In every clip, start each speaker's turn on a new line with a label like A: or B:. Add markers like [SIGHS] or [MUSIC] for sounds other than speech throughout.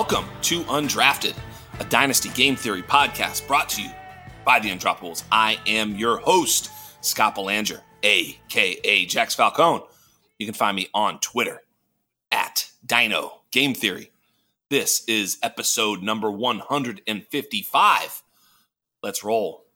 A: welcome to Undrafted, a Dynasty Game Theory podcast brought to you by the Undroppables. I am your host, Scott Belanger, aka Jax Falcone. You can find me on Twitter at Dyno Game Theory. This is episode number 155. Let's roll.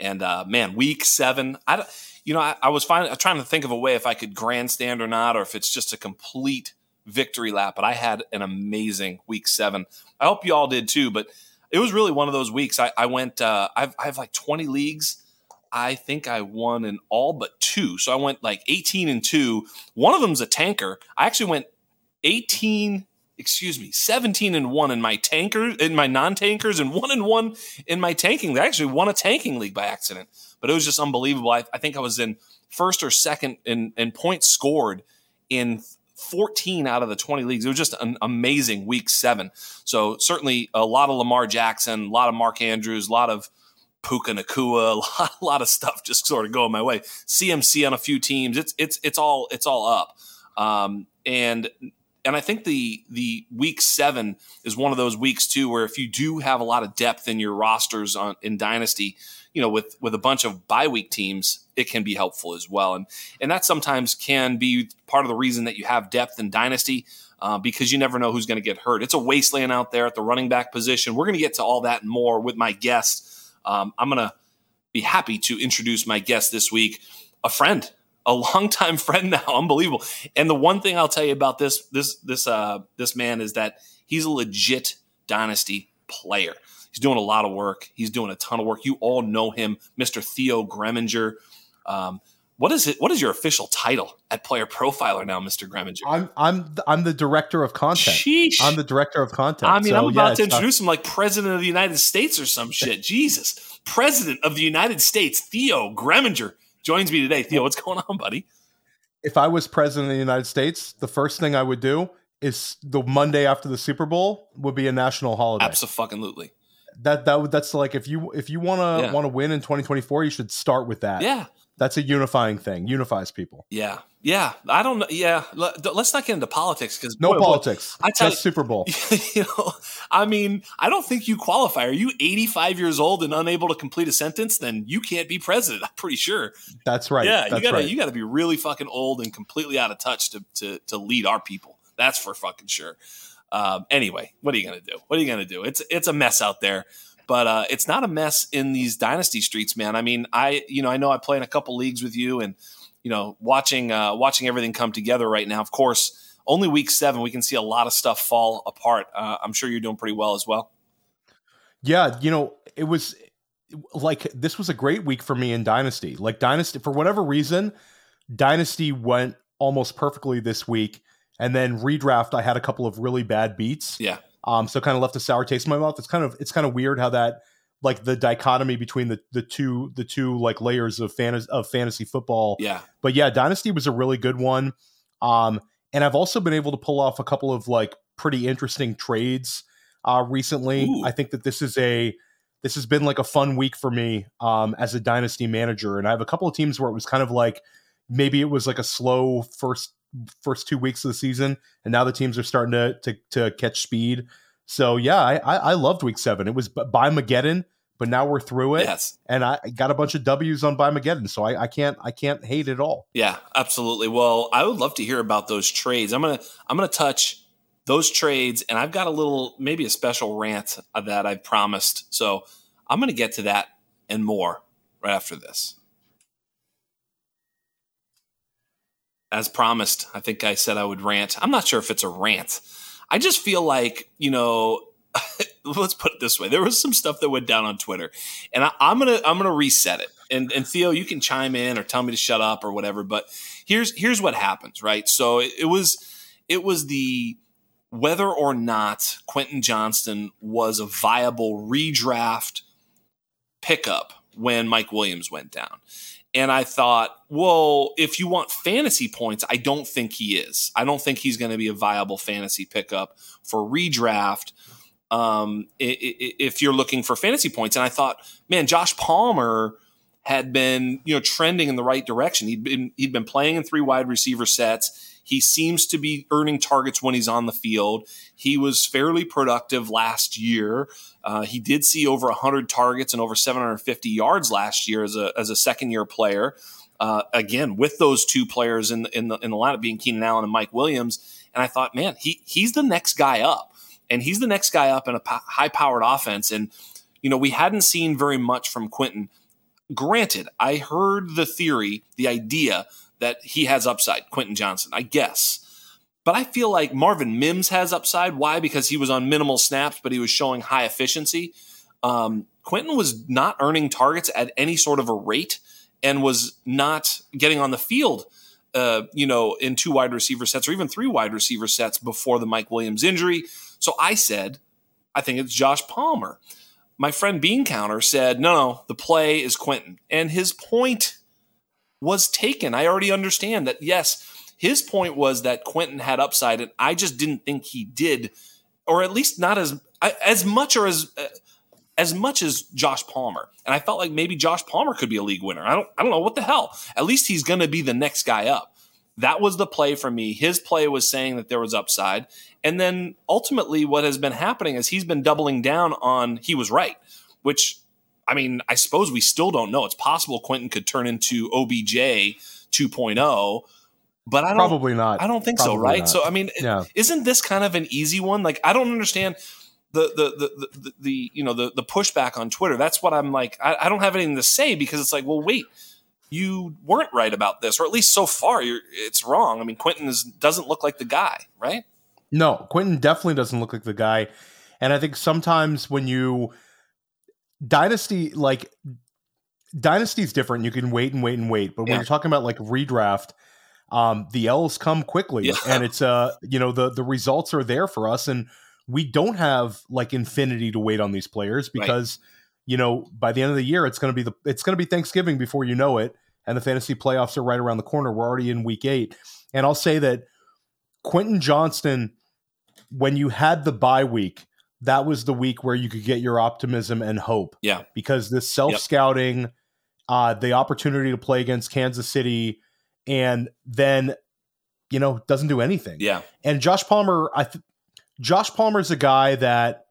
A: And uh, man, week seven. I, you know, I, I was trying to think of a way if I could grandstand or not, or if it's just a complete victory lap, but I had an amazing week seven. I hope you all did too, but it was really one of those weeks. I, I went, uh, I've, I have like 20 leagues. I think I won in all but two. So I went like 18 and two. One of them's a tanker. I actually went 18, excuse me, 17 and one in my tanker, in my non tankers, and one and one in my tanking. I actually won a tanking league by accident, but it was just unbelievable. I, I think I was in first or second in, in points scored in 14 out of the 20 leagues. It was just an amazing week seven. So certainly a lot of Lamar Jackson, a lot of Mark Andrews, a lot of Puka Nacua, [LAUGHS] a lot, a lot of stuff just sort of going my way. CMC on a few teams. It's it's it's all it's all up. Um, and and I think the the week seven is one of those weeks too where if you do have a lot of depth in your rosters on in dynasty, you know, with with a bunch of bye week teams, it can be helpful as well. And and that sometimes can be part of the reason that you have depth in dynasty. Uh, because you never know who's going to get hurt. It's a wasteland out there at the running back position. We're going to get to all that and more with my guest. Um, I'm going to be happy to introduce my guest this week, a friend, a [LAUGHS] longtime friend now, unbelievable. And the one thing I'll tell you about this this this uh, this man is that he's a legit dynasty player. He's doing a lot of work. He's doing a ton of work. You all know him, Mr. Theo Gremminger. Um, what is it? What is your official title at Player Profiler now, Mister Gremminger?
B: I'm I'm I'm the director of content.
A: Sheesh.
B: I'm the director of content.
A: I mean,
B: So,
A: I'm about
B: yeah,
A: to introduce him like President of the United States or some shit. Jesus, President of the United States, Theo Gremminger joins me today. Theo, what's going on, buddy?
B: if I was president of the United States, the first thing I would do is the Monday after the Super Bowl would be a national holiday.
A: Absolutely.
B: That that would that's like if you if you want to
A: Yeah.
B: want to win in 2024, you should start with that.
A: Yeah,
B: That's a unifying thing. Unifies people.
A: yeah, yeah. I don't know. Yeah, Let- let's not get into politics because
B: No politics.
A: I tell
B: just Super Bowl. [LAUGHS]
A: you know, I mean, I don't think you qualify. Are you 85 years old and unable to complete a sentence? Then you can't be president. I'm pretty sure.
B: That's right.
A: yeah, you gotta
B: right.
A: you gotta be really fucking old and completely out of touch to to to lead our people. That's for fucking sure. Um, anyway, what are you gonna do? What are you gonna do? It's it's a mess out there, but uh, it's not a mess in these dynasty streets, man. I mean, I you know I know I play in a couple leagues with you, and you know watching uh, watching everything come together right now. Of course, only week seven, we can see a lot of stuff fall apart. Uh, I'm sure you're doing pretty well as well.
B: Yeah, you know, it was like this was a great week for me in Dynasty. Like Dynasty, for whatever reason, Dynasty went almost perfectly this week, and then redraft. I had a couple of really bad beats,
A: Yeah,
B: um, so kind of left a sour taste in my mouth. It's kind of it's kind of weird how that like the dichotomy between the the two the two like layers of fantasy of fantasy football.
A: yeah,
B: But yeah, Dynasty was a really good one. Um, and I've also been able to pull off a couple of like pretty interesting trades uh, recently.
A: Ooh.
B: I think that this is a this has been like a fun week for me um, as a dynasty manager, and I have a couple of teams where it was kind of like maybe it was like a slow first first two weeks of the season, and now the teams are starting to to, to catch speed. So yeah, I, I I loved week seven. It was by Mageddon, but now we're through it,
A: yes.
B: and I got a bunch of W's on by Mageddon, so I, I can't I can't hate it all.
A: Yeah, absolutely. Well, I would love to hear about those trades. I'm gonna I'm gonna touch those trades, and I've got a little maybe a special rant that I've promised. So I'm gonna get to that and more right after this. As promised, I think I said I would rant. I'm not sure if it's a rant. I just feel like you know. [LAUGHS] let's put it this way: there was some stuff that went down on Twitter, and I, I'm gonna I'm gonna reset it. And and Theo, you can chime in or tell me to shut up or whatever. But here's here's what happens, right? So it, it was it was the whether or not Quentin Johnston was a viable redraft pickup when Mike Williams went down. And I thought, well, if you want fantasy points, I don't think he is. I don't think he's going to be a viable fantasy pickup for redraft um, if you're looking for fantasy points. And I thought, man, Josh Palmer had been you know trending in the right direction. He'd been he'd been playing in three wide receiver sets. He seems to be earning targets when he's on the field. He was fairly productive last year. Uh, he did see over 100 targets and over 750 yards last year as a, as a second year player. Uh, again, with those two players in in the in the lineup being Keenan Allen and Mike Williams, and I thought, man, he he's the next guy up, and he's the next guy up in a po- high powered offense. And you know, we hadn't seen very much from Quentin. Granted, I heard the theory, the idea that he has upside, Quentin Johnston. I guess. But I feel like Marvin Mims has upside. Why? Because he was on minimal snaps, but he was showing high efficiency. Um, Quentin was not earning targets at any sort of a rate and was not getting on the field, uh, you know, in two wide receiver sets or even three wide receiver sets before the Mike Williams injury. So I said, I think it's Josh Palmer. My friend Bean Counter said, no, no, the play is Quentin. And his point was taken. I already understand that, yes, his point was that Quentin had upside, and I just didn't think he did, or at least not as as much or as uh, as much as Josh Palmer. And I felt like maybe Josh Palmer could be a league winner. I don't I don't know what the hell. At least he's going to be the next guy up. That was the play for me. His play was saying that there was upside. And then ultimately what has been happening is he's been doubling down on he was right, which I mean, I suppose we still don't know. It's possible Quentin could turn into OBJ 2.0, but I don't
B: Probably not.
A: I don't think
B: Probably
A: so, right?
B: not.
A: So I mean,
B: Yeah.
A: isn't this kind of an easy one? Like I don't understand the the the the, the you know the the pushback on Twitter. That's what I'm like. I, I don't have anything to say because it's like, well, wait, you weren't right about this, or at least so far, you're it's wrong. I mean, Quentin is, doesn't look like the guy, right?
B: No, Quentin definitely doesn't look like the guy. And I think sometimes when you dynasty like dynasty's different. You can wait and wait and wait. But when
A: Yeah.
B: you're talking about like redraft, um, the L's come quickly.
A: Yeah.
B: And it's uh, you know, the the results are there for us. And we don't have like infinity to wait on these players
A: Right.
B: because, you know, by the end of the year it's gonna be the it's gonna be Thanksgiving before you know it. And the fantasy playoffs are right around the corner. We're already in week eight. And I'll say that Quentin Johnston, when you had the bye week, that was the week where you could get your optimism and hope.
A: Yeah.
B: Because this self scouting, uh, the opportunity to play against Kansas City, and then, you know, doesn't do anything.
A: Yeah.
B: And Josh Palmer, I th- Josh Palmer's a guy that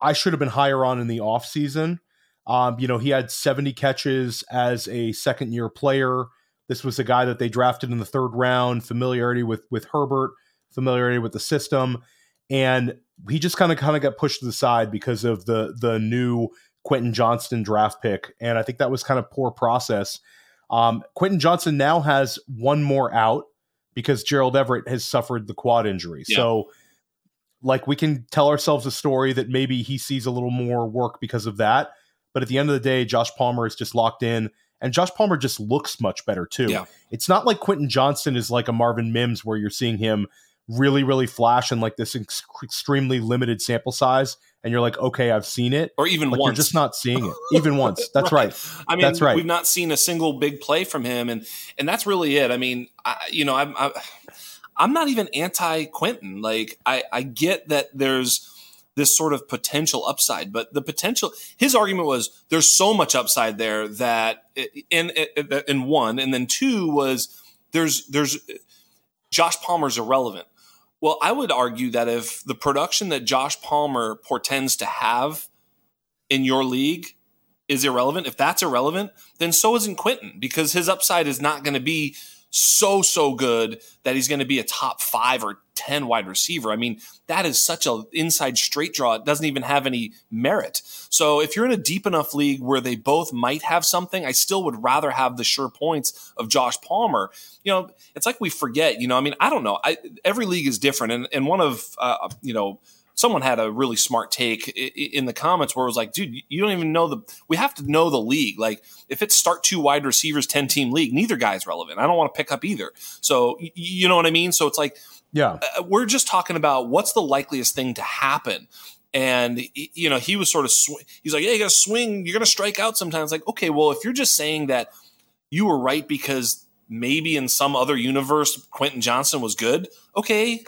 B: I should have been higher on in the offseason. Um, you know, he had 70 catches as a second year player. This was a guy that they drafted in the third round, familiarity with with Herbert, familiarity with the system, and he just kind of kind of got pushed to the side because of the the new Quentin Johnston draft pick, and I think that was kind of poor process. Um, Quentin Johnston now has one more out because Gerald Everett has suffered the quad injury.
A: Yeah.
B: So, like, we can tell ourselves a story that maybe he sees a little more work because of that. But at the end of the day, Josh Palmer is just locked in, and Josh Palmer just looks much better too.
A: Yeah.
B: It's not like Quentin Johnston is like a Marvin Mims where you're seeing him really, really flash in like this ex- extremely limited sample size, and you're like, okay, I've seen it.
A: Or even
B: Like
A: once.
B: you're just not seeing it, [LAUGHS] even once. That's right.
A: I mean,
B: That's right.
A: we've not seen a single big play from him, and and that's really it. I mean, I, you know, I'm I, I'm not even anti Quentin. Like, I I get that there's this sort of potential upside, but the potential. His argument was there's so much upside there that in in, in one, and then two was there's there's Josh Palmer's irrelevant. Well, I would argue that if the production that Josh Palmer portends to have in your league is irrelevant, if that's irrelevant, then so isn't Quentin because his upside is not going to be so so good that he's going to be a top 5 or 10 wide receiver. I mean, that is such a inside straight draw. It doesn't even have any merit. So if you're in a deep enough league where they both might have something, I still would rather have the sure points of Josh Palmer. You know, it's like we forget, you know, I mean, I don't know. I, every league is different and and one of uh, you know, someone had a really smart take in the comments where it was like, dude, you don't even know the. We have to know the league. Like, if it's start two wide receivers, ten team league, neither guy's relevant. I don't want to pick up either. So you know what I mean. So it's like
B: Yeah.
A: uh, we're just talking about what's the likeliest thing to happen. And you know, he was sort of sw- he's like, yeah, you got to swing. You're going to strike out sometimes. Like, okay, well, if you're just saying that you were right because maybe in some other universe Quentin Johnston was good, okay.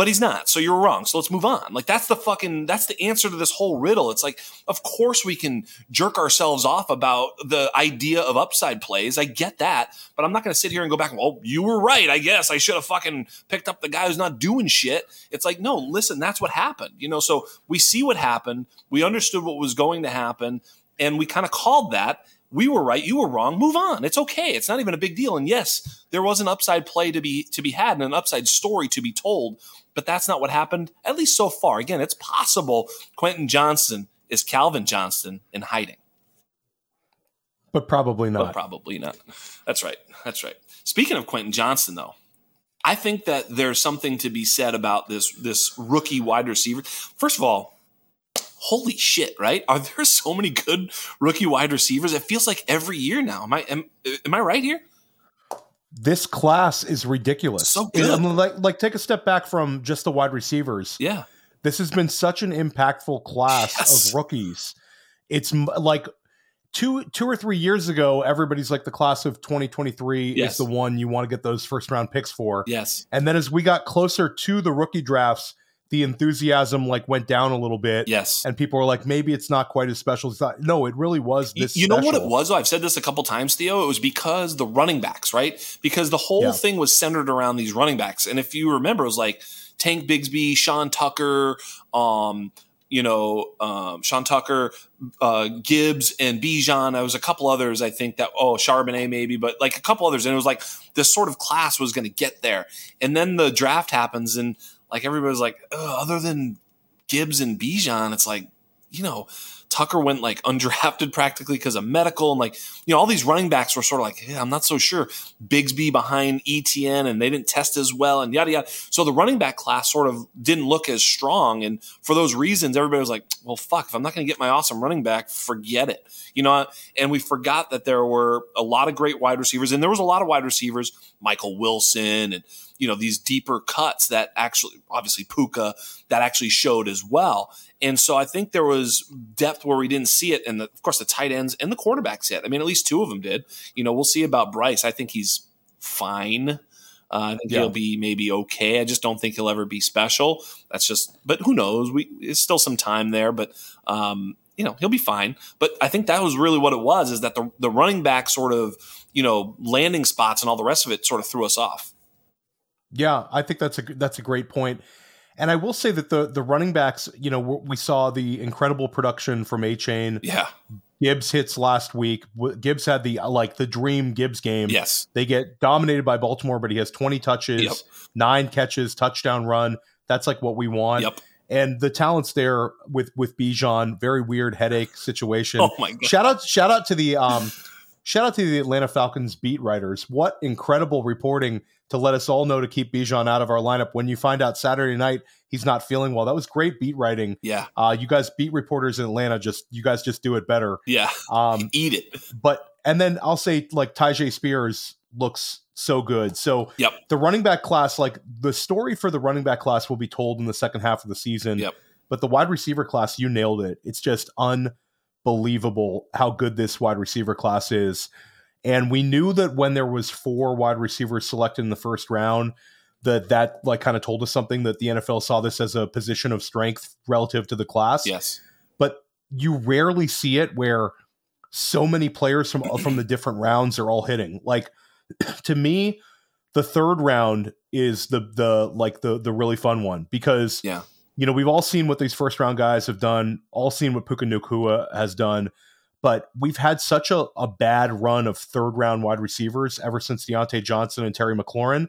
A: But he's not. So you're wrong. So let's move on. Like that's the fucking that's the answer to this whole riddle. It's like, of course we can jerk ourselves off about the idea of upside plays. I get that, but I'm not going to sit here and go back. Well, you were right. I guess I should have fucking picked up the guy who's not doing shit. It's like, no, listen, that's what happened. You know, so we see what happened. We understood what was going to happen, and we kind of called that we were right, you were wrong. Move on. It's okay. It's not even a big deal. And yes, there was an upside play to be to be had and an upside story to be told, but that's not what happened. At least so far. Again, it's possible Quentin Johnston is Calvin Johnston in hiding.
B: But probably not.
A: But probably not. That's right. That's right. Speaking of Quentin Johnston, though, I think that there's something to be said about this this rookie wide receiver. First of all, holy shit, right? Are there so many good rookie wide receivers? It feels like every year now. Am I am, am I right here?
B: This class is ridiculous.
A: So good.
B: like, like take a step back from just the wide receivers.
A: Yeah.
B: This has been such an impactful class yes. of rookies. It's like two two or three years ago, everybody's like the class of 2023 yes. is the one you want to get those first round picks for.
A: Yes.
B: And then as we got closer to the rookie drafts, the enthusiasm like went down a little bit.
A: Yes.
B: And people were like, maybe it's not quite as special. It's not, no, it really was this.
A: You
B: special.
A: know what it was? I've said this a couple times, Theo. It was because the running backs, right? Because the whole yeah. thing was centered around these running backs. And if you remember, it was like Tank Bigsby, Sean Tucker, um, you know, um, Sean Tucker, uh, Gibbs, and Bijan. There was a couple others, I think that, oh, Charbonnet maybe, but like a couple others. And it was like this sort of class was going to get there. And then the draft happens and like everybody's like, other than Gibbs and Bijan, it's like, you know, Tucker went like [LAUGHS] undrafted practically because of medical, and like you know all these running backs were sort of like, I'm not so sure. Bigsby behind ETN, and they didn't test as well, and yada yada. So the running back class sort of didn't look as strong, and for those reasons, everybody was like, well, fuck, if I'm not going to get my awesome running back, forget it, you know. And we forgot that there were a lot of great wide receivers, and there was a lot of wide receivers, Michael Wilson, and you know these deeper cuts that actually, obviously Puka, that actually showed as well. And so I think there was depth where we didn't see it. And the, of course, the tight ends and the quarterbacks yet. I mean, at least two of them did. You know, we'll see about Bryce. I think he's fine. Uh, I think yeah. he'll be maybe okay. I just don't think he'll ever be special. That's just, but who knows? We it's still some time there, but um, you know he'll be fine. But I think that was really what it was: is that the the running back sort of you know landing spots and all the rest of it sort of threw us off.
B: Yeah, I think that's a that's a great point. And I will say that the the running backs, you know, we saw the incredible production from Achane.
A: Yeah.
B: Gibbs hits last week. Gibbs had the like the dream Gibbs game.
A: Yes.
B: They get dominated by Baltimore, but he has 20 touches, yep. nine catches, touchdown run. That's like what we want.
A: Yep.
B: And the talents there with with Bijan, very weird headache situation.
A: Oh my god.
B: Shout out shout out to the um shout out to the Atlanta Falcons beat writers. What incredible reporting to let us all know to keep Bijan out of our lineup when you find out Saturday night he's not feeling well. That was great beat writing.
A: Yeah.
B: Uh, you guys beat reporters in Atlanta just you guys just do it better.
A: Yeah.
B: Um, [LAUGHS]
A: eat it.
B: But and then I'll say like Tyjae Spears looks so good. So
A: yep.
B: the running back class, like the story for the running back class will be told in the second half of the season.
A: Yep.
B: But the wide receiver class, you nailed it. It's just unbelievable how good this wide receiver class is. And we knew that when there was four wide receivers selected in the first round, that that like kind of told us something that the NFL saw this as a position of strength relative to the class.
A: Yes.
B: But you rarely see it where so many players from uh, from the different rounds are all hitting. Like [CLEARS THROAT] to me, the third round is the the like the the really fun one because
A: yeah.
B: You know, we've all seen what these first round guys have done, all seen what Puka Nacua has done but we've had such a, a bad run of third round wide receivers ever since Diontae Johnson and Terry McLaurin.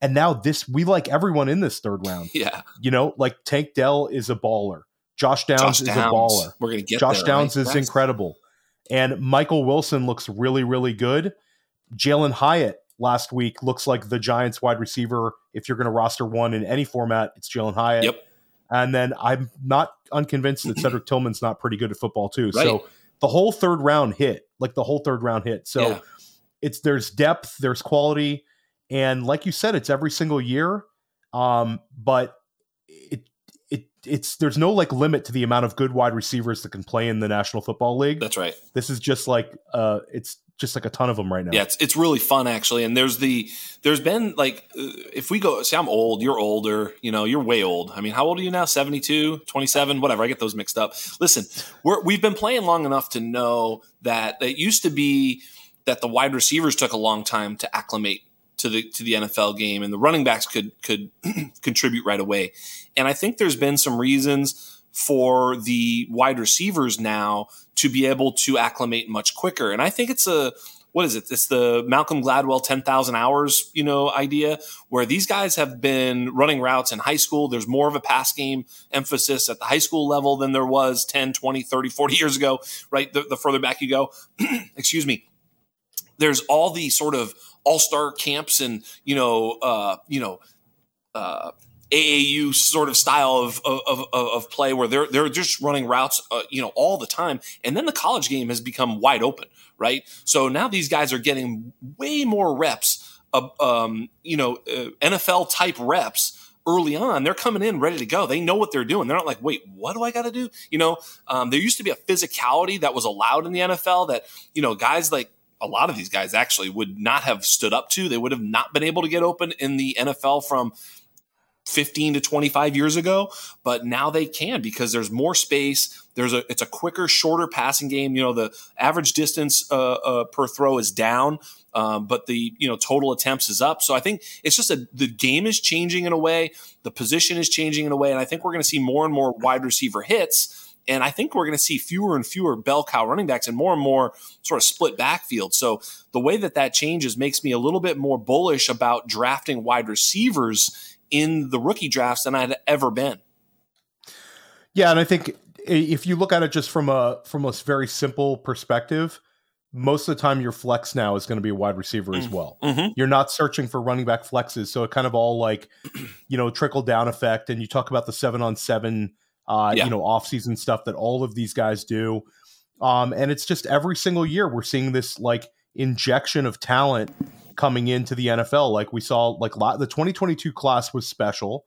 B: And now this, we like everyone in this third round. [LAUGHS]
A: Yeah.
B: You know, like Tank Dell is a baller. Josh Downs,
A: Josh
B: is a baller.
A: We're going to get
B: Josh
A: there,
B: Downs
A: right?
B: is incredible. And Michael Wilson looks really, really good. Jalin Hyatt last week looks like the Giants wide receiver. If you're going to roster one in any format, it's Jalin Hyatt.
A: Yep.
B: And then I'm not unconvinced that Cedric [CLEARS THROAT] Tillman's not pretty good at football too.
A: Right.
B: So the whole third round hit, like the whole third round hit. So
A: Yeah.
B: it's there's depth, there's quality, and like you said, it's every single year. Um, but it it it's there's no like limit to the amount of good wide receivers that can play in the National Football League.
A: That's right.
B: This is just like uh, it's just like a ton of them right now.
A: Yeah, it's it's really fun actually. And there's the there's been like if we go see I'm old, you're older, you know, you're way old. I mean, how old are you now? 72, 27, whatever. I get those mixed up. Listen, we're we've been playing long enough to know that it used to be that the wide receivers took a long time to acclimate to the to the NFL game and the running backs could could [CLEARS THROAT] contribute right away. And I think there's been some reasons for the wide receivers now to be able to acclimate much quicker. And I think it's a what is it? It's the Malcolm Gladwell 10,000 hours, you know, idea where these guys have been running routes in high school. There's more of a pass game emphasis at the high school level than there was 10, 20, 30, 40 years ago, right? The, the further back you go, [CLEARS THROAT] excuse me. There's all the sort of all-star camps and, you know, uh, you know, uh, AAU sort of style of, of, of, of, play where they're they're just running routes, uh, you know, all the time. And then the college game has become wide open, right? So now these guys are getting way more reps, uh, um, you know, uh, NFL type reps early on. They're coming in ready to go. They know what they're doing. They're not like, wait, what do I got to do? You know, um, there used to be a physicality that was allowed in the NFL that you know guys like a lot of these guys actually would not have stood up to. They would have not been able to get open in the NFL from 15 to 25 years ago, but now they can because there's more space. There's a it's a quicker, shorter passing game. You know, the average distance uh, uh, per throw is down, um, but the you know total attempts is up. So I think it's just a the game is changing in a way, the position is changing in a way, and I think we're going to see more and more wide receiver hits. And I think we're going to see fewer and fewer bell cow running backs and more and more sort of split backfield. So the way that that changes makes me a little bit more bullish about drafting wide receivers in the rookie drafts than I'd ever been.
B: Yeah, and I think if you look at it just from a from a very simple perspective, most of the time your flex now is going to be a wide receiver mm. as well. Mm-hmm. You're not searching for running back flexes, so it kind of all like [CLEARS THROAT] you know trickle down effect. And you talk about the seven on seven, uh, yeah. you know, off season stuff that all of these guys do, um, and it's just every single year we're seeing this like injection of talent coming into the NFL. Like we saw, like the 2022 class was special.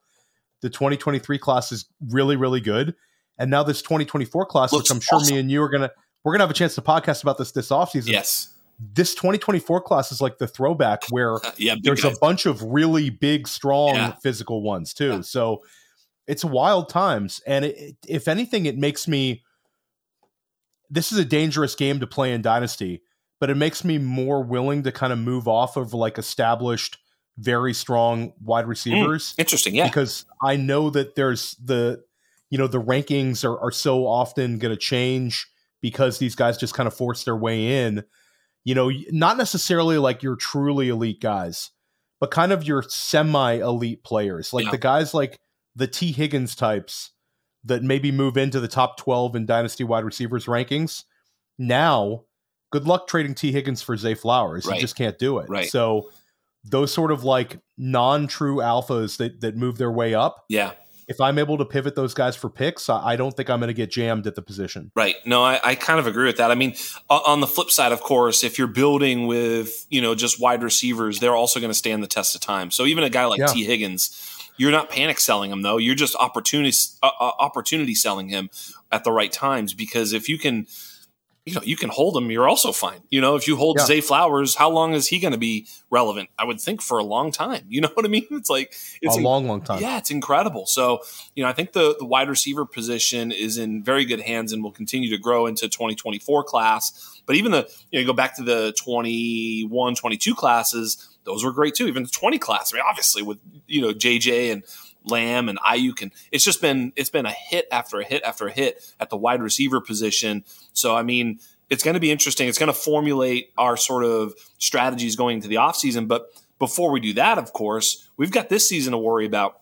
B: The 2023 class is really, really good. And now this 2024 class, Looks which I'm sure awesome. me and you are gonna we're gonna have a chance to podcast about this this offseason.
A: Yes.
B: This 2024 class is like the throwback where [LAUGHS] yeah, there's guys. a bunch of really big, strong yeah. physical ones too. Yeah. So it's wild times. And it, if anything, it makes me this is a dangerous game to play in Dynasty but it makes me more willing to kind of move off of like established very strong wide hmm, receivers.
A: Mm, interesting, yeah.
B: Because I know that there's the you know the rankings are, are so often going to change because these guys just kind of force their way in. You know, not necessarily like your truly elite guys, but kind of your semi elite players, like yeah. the guys like the Tee Higgins types that maybe move into the top 12 in dynasty wide receivers rankings. Now good luck trading Tee Higgins for Zay Flowers. Right. You just can't do it.
A: Right.
B: So those sort of like non-true alphas that that move their way up.
A: Yeah.
B: If I'm able to pivot those guys for picks, I don't think I'm going to get jammed at the position.
A: Right. No, I, I kind of agree with that. I mean, on the flip side, of course, if you're building with you know just wide receivers, they're also going to stand the test of time. So even a guy like yeah. Tee Higgins, you're not panic selling him though. You're just opportunity uh, uh, opportunity selling him at the right times because if you can you know, you can hold him. You're also fine. You know, if you hold yeah. Zay Flowers, how long is he going to be relevant? I would think for a long time. You [LAUGHS] know what I mean? It's like it's
B: a in- long, long time.
A: Yeah, it's incredible. So, you know, I think the the wide receiver position is in very good hands and will continue to grow into 2024 class. But even the you know, you go back to the 21, 22 classes, those were great too. Even the 20 class. I mean, obviously with you know JJ and Lamb and Aiyuk, and it's just been it's been a hit after a hit after a hit at the wide receiver position. So I mean, it's going to be interesting. It's going to formulate our sort of strategies going into the offseason. But before we do that, of course, we've got this season to worry about.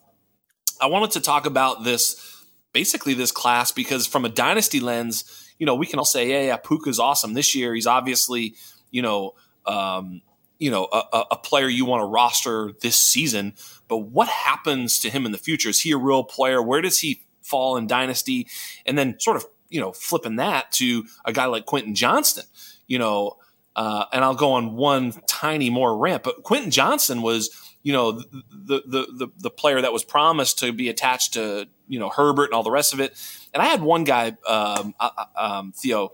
A: I wanted to talk about this basically this class because from a dynasty lens, you know, we can all say, yeah, yeah, Puka's awesome this year. He's obviously, you know, um, you know, a, a player you want to roster this season. But what happens to him in the future? Is he a real player? Where does he fall in dynasty? And then sort of, you know, flipping that to a guy like Quentin Johnston, you know, uh, and I'll go on one tiny more rant, but Quentin Johnston was, you know, the, the, the, the player that was promised to be attached to, you know, Herbert and all the rest of it. And I had one guy, um, uh, uh um, Theo,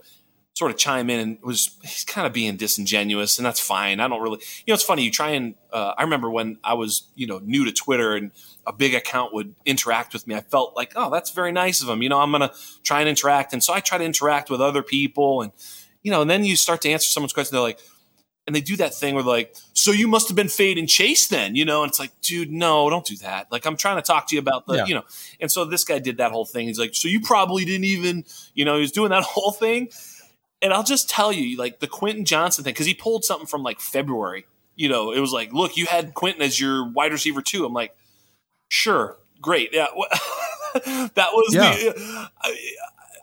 A: sort of chime in and was he's kind of being disingenuous, and that's fine. I don't really, you know, it's funny. You try and uh, I remember when I was you know new to Twitter and a big account would interact with me. I felt like, oh, that's very nice of him. You know, I'm gonna try and interact, and so I try to interact with other people, and you know, and then you start to answer someone's question. They're like, and they do that thing where they're like, so you must have been Fade and Chase then, you know? And it's like, dude, no, don't do that. Like, I'm trying to talk to you about the, yeah. you know. And so this guy did that whole thing. He's like, so you probably didn't even, you know, he was doing that [LAUGHS] whole thing. And I'll just tell you, like the Quentin Johnston thing, because he pulled something from like February. You know, it was like, look, you had Quentin as your wide receiver too. I'm like, sure, great, yeah. [LAUGHS] that was yeah. the. I,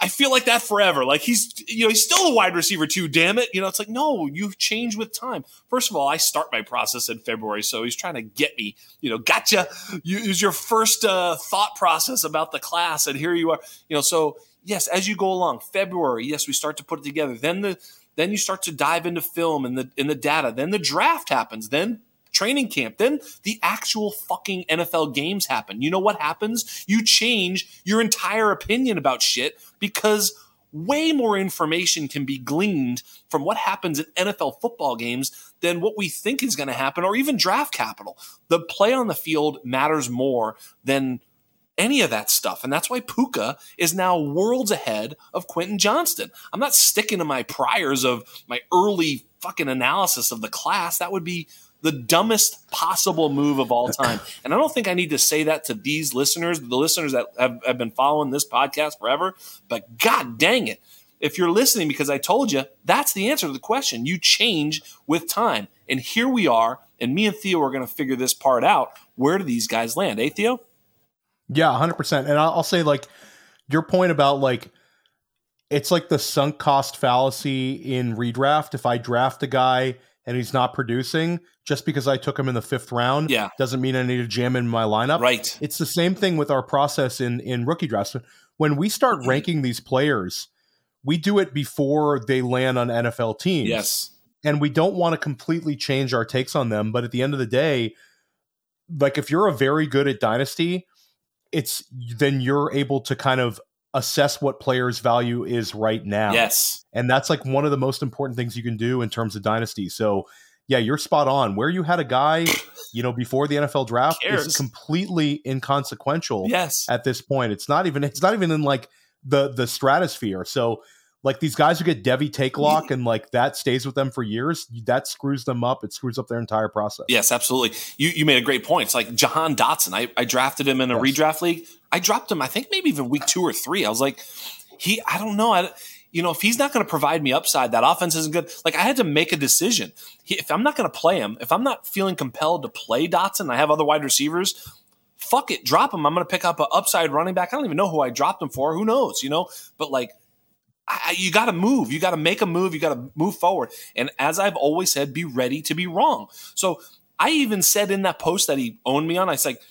A: I feel like that forever. Like he's, you know, he's still a wide receiver too. Damn it, you know, it's like no, you've changed with time. First of all, I start my process in February, so he's trying to get me. You know, gotcha. You, it was your first uh, thought process about the class, and here you are. You know, so yes, as you go along, February, yes, we start to put it together. Then the then you start to dive into film and the in the data. Then the draft happens. Then training camp. Then the actual fucking NFL games happen. You know what happens? You change your entire opinion about shit because way more information can be gleaned from what happens in NFL football games than what we think is going to happen or even draft capital. The play on the field matters more than any of that stuff. And that's why Puka is now worlds ahead of Quentin Johnston. I'm not sticking to my priors of my early fucking analysis of the class. That would be the dumbest possible move of all time. And I don't think I need to say that to these listeners, the listeners that have, have been following this podcast forever. But god dang it. If you're listening because I told you, that's the answer to the question. You change with time. And here we are. And me and Theo are going to figure this part out. Where do these guys land? Eh, Theo?
B: Yeah, 100%. And I'll say, like, your point about, like, it's like the sunk cost fallacy in redraft. If I draft a guy and he's not producing, just because I took him in the fifth round
A: yeah.
B: doesn't mean I need to jam in my lineup.
A: Right.
B: It's the same thing with our process in in rookie drafts. When we start mm-hmm. ranking these players, we do it before they land on NFL teams.
A: Yes.
B: And we don't want to completely change our takes on them, but at the end of the day, like if you're a very good at dynasty, it's then you're able to kind of assess what players value is right now.
A: Yes.
B: And that's like one of the most important things you can do in terms of dynasty. So yeah, you're spot on. Where you had a guy, you know, before the NFL draft is completely inconsequential.
A: Yes.
B: At this point, it's not even it's not even in like the the stratosphere. So like these guys who get Devi take lock and like that stays with them for years, that screws them up. It screws up their entire process.
A: Yes, absolutely. You you made a great point. It's like Jahan Dotson. I, I drafted him in a yes. redraft league. I dropped him, I think maybe even week two or three. I was like, he I don't know. I you know, if he's not going to provide me upside, that offense isn't good. Like I had to make a decision. He, if I'm not going to play him, if I'm not feeling compelled to play Dotson, I have other wide receivers. Fuck it, drop him. I'm going to pick up an upside running back. I don't even know who I dropped him for. Who knows? You know, but like I, you got to move. You got to make a move. You got to move forward. And as I've always said, be ready to be wrong. So I even said in that post that he owned me on, I was like,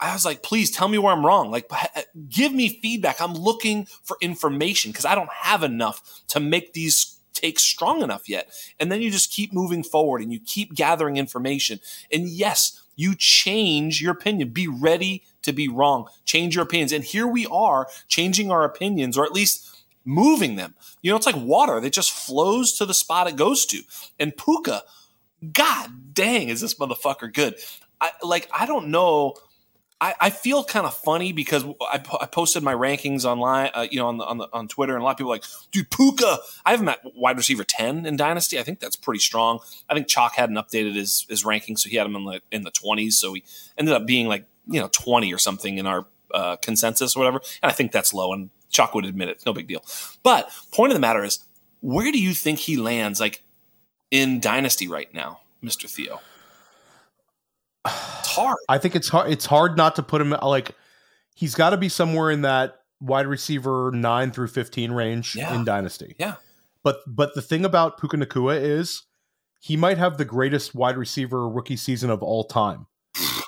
A: I was like, please tell me where I'm wrong. Like, uh, give me feedback. I'm looking for information because I don't have enough to make these takes strong enough yet. And then you just keep moving forward and you keep gathering information. And yes, you change your opinion. Be ready to be wrong. Change your opinions. And here we are changing our opinions, or at least moving them. You know, it's like water that just flows to the spot it goes to. And Puka, god dang, is this motherfucker good? I like I don't know I, I feel kind of funny because I, I posted my rankings online, uh, you know, on the, on the, on Twitter, and a lot of people like, dude, Puka. I have him at wide receiver ten in Dynasty. I think that's pretty strong. I think Chalk hadn't updated his his ranking, so he had him in the in the twenties. So he ended up being like you know twenty or something in our uh, consensus or whatever. And I think that's low, and Chalk would admit it. It's no big deal. But point of the matter is, where do you think he lands, like in Dynasty right now, Mister Theo? It's hard.
B: I think it's hard. It's hard not to put him like he's got to be somewhere in that wide receiver nine through fifteen range yeah. in Dynasty.
A: Yeah.
B: But but the thing about Puka Nacua is he might have the greatest wide receiver rookie season of all time.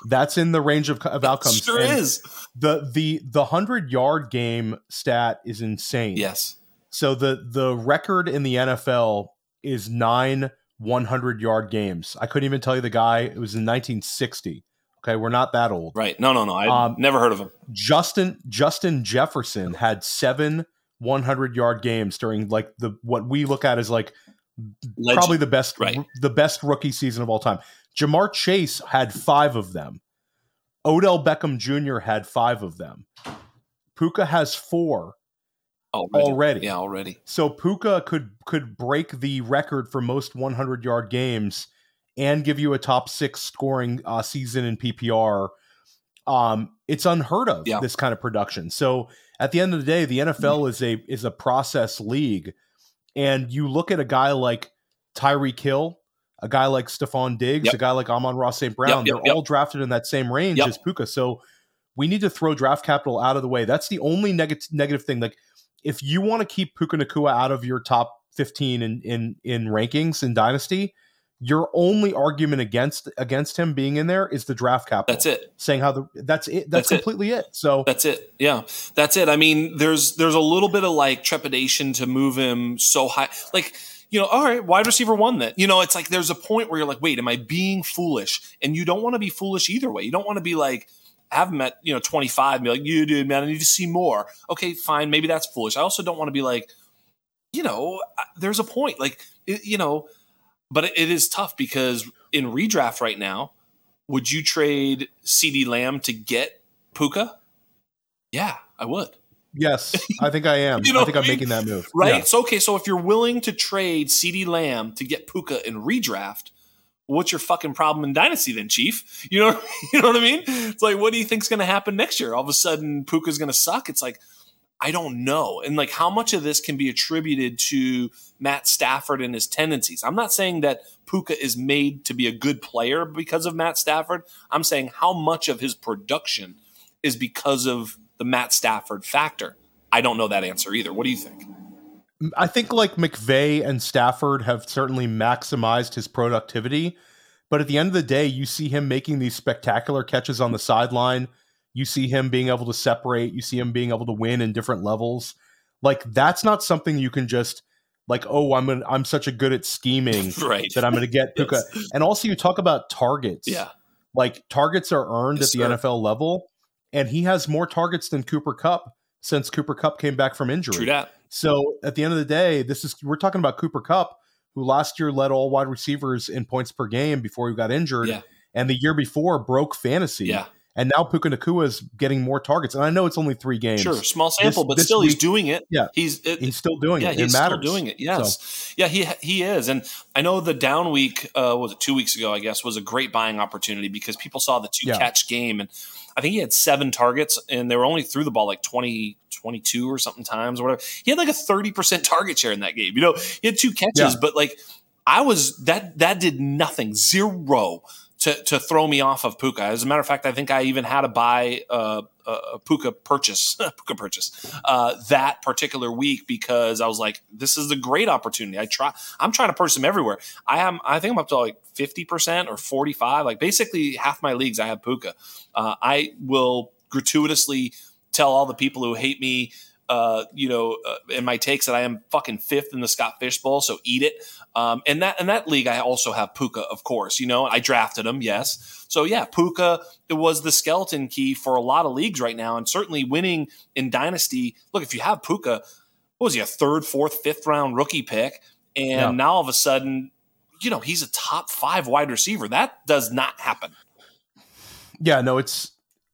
B: That's in the range of, of outcomes.
A: Sure and is.
B: The the the hundred yard game stat is insane.
A: Yes.
B: So the the record in the NFL is nine 100 yard games. I couldn't even tell you the guy. It was in 1960. Okay, we're not that old.
A: Right. No, no, no. I um, never heard of him.
B: Justin Justin Jefferson had seven 100 yard games during like the what we look at as like
A: Legend.
B: probably the best
A: Right.
B: the best rookie season of all time. Ja'Marr Chase had 5 of them. Odell Beckham Jr. had 5 of them. Puka has 4
A: already.
B: already.
A: Yeah, already.
B: So Puka could could break the record for most 100 yard games and give you a top six scoring uh, season in PPR. Um, it's unheard of
A: Yeah.
B: this kind of production. So at the end of the day, the NFL is a is a process league, and you look at a guy like Tyreek Hill, a guy like Stefon Diggs,
A: Yep.
B: a guy like Amon-Ra St. Brown.
A: Yep, yep,
B: they're all drafted in that same range as Puka. So we need to throw draft capital out of the way. That's the only negative negative thing. Like if you want to keep Puka Nacua out of your top 15 in in in rankings in dynasty, your only argument against against him being in there is the draft capital.
A: That's it.
B: Saying how the that's it.
A: That's
B: That's,
A: it.
B: completely it. So
A: That's it. Yeah, that's it. I mean, there's there's a little bit of like trepidation to move him so high. Like, you know, all right, wide receiver one. Then you know, it's like there's a point where you're like, wait, am I being foolish? And you don't want to be foolish either way. You don't want to be like I have him at you know 25 and be like, you dude, man, I need to see more. Okay, fine, maybe that's foolish. I also don't want to be like, you know, there's a point. Like, it, you know, but it, it is tough because in redraft right now, would you trade CeeDee Lamb to get Puka? Yeah, I would.
B: Yes, [LAUGHS] I think I am.
A: You know
B: I think I'm
A: I mean?
B: making that move.
A: Right?
B: Yeah.
A: So okay, so if you're willing to trade CeeDee Lamb to get Puka in redraft, what's your fucking problem in dynasty then, Chief? You know, [LAUGHS] you know what I mean? It's like, what do you think's going to happen next year? All of a sudden, Puka's going to suck. It's like, I don't know. And like, how much of this can be attributed to Matt Stafford and his tendencies? I'm not saying that Puka is made to be a good player because of Matt Stafford. I'm saying how much of his production is because of the Matt Stafford factor. I don't know that answer either. What do you think?
B: I think like McVay and Stafford have certainly maximized his productivity, but at the end of the day, you see him making these spectacular catches on the sideline. You see him being able to separate. You see him being able to win in different levels. Like that's not something you can just like. Oh, I'm gonna, I'm such a good at scheming [LAUGHS]
A: Right.
B: that I'm going to get Puka. [LAUGHS]
A: Yes.
B: And also, you talk about targets.
A: Yeah.
B: like targets are earned
A: Yes,
B: at the
A: sir.
B: NFL level, and he has more targets than Cooper Kupp since Cooper Kupp came back from injury.
A: True that.
B: So at the end of the day, this is we're talking about Cooper Kupp, who last year led all wide receivers in points per game before he got injured,
A: Yeah.
B: and the year before broke fantasy.
A: Yeah.
B: And now Puka Nacua is getting more targets, and I know it's only three games.
A: Sure. Small sample,
B: This-
A: but
B: this
A: still, he's doing it.
B: Yeah.
A: He's it,
B: He's still doing
A: yeah,
B: it.
A: he's
B: it
A: still doing it. Yes, yeah, he he is, and I know the down week uh, was it two weeks ago? I guess was a great buying opportunity because people saw the two
B: Yeah.
A: catch game, and I think he had seven targets, and they were only threw the ball like 20, 22 or something times or whatever. He had like a thirty percent target share in that game. You know, he had two catches,
B: Yeah.
A: but like I was that that did nothing, zero. To, to throw me off of Puka. As a matter of fact, I think I even had to buy a, a Puka purchase, [LAUGHS] Puka purchase uh, that particular week because I was like, this is a great opportunity. I try, I'm trying to purchase him everywhere. I am, I think I'm up to like 50% or 45, like basically half my leagues I have Puka. Uh, I will gratuitously tell all the people who hate me, uh, you know, uh, in my takes that I am fucking fifth in the Scott Fish Bowl, so eat it. Um, and that and that league, I also have Puka, of course. You know, I drafted him, yes. So yeah, Puka it was the skeleton key for a lot of leagues right now, and certainly winning in Dynasty. Look, if you have Puka, what was he a third, fourth, fifth round rookie pick, and
B: Yeah.
A: now all of a sudden, you know, he's a top five wide receiver. That does not happen.
B: Yeah, no, it's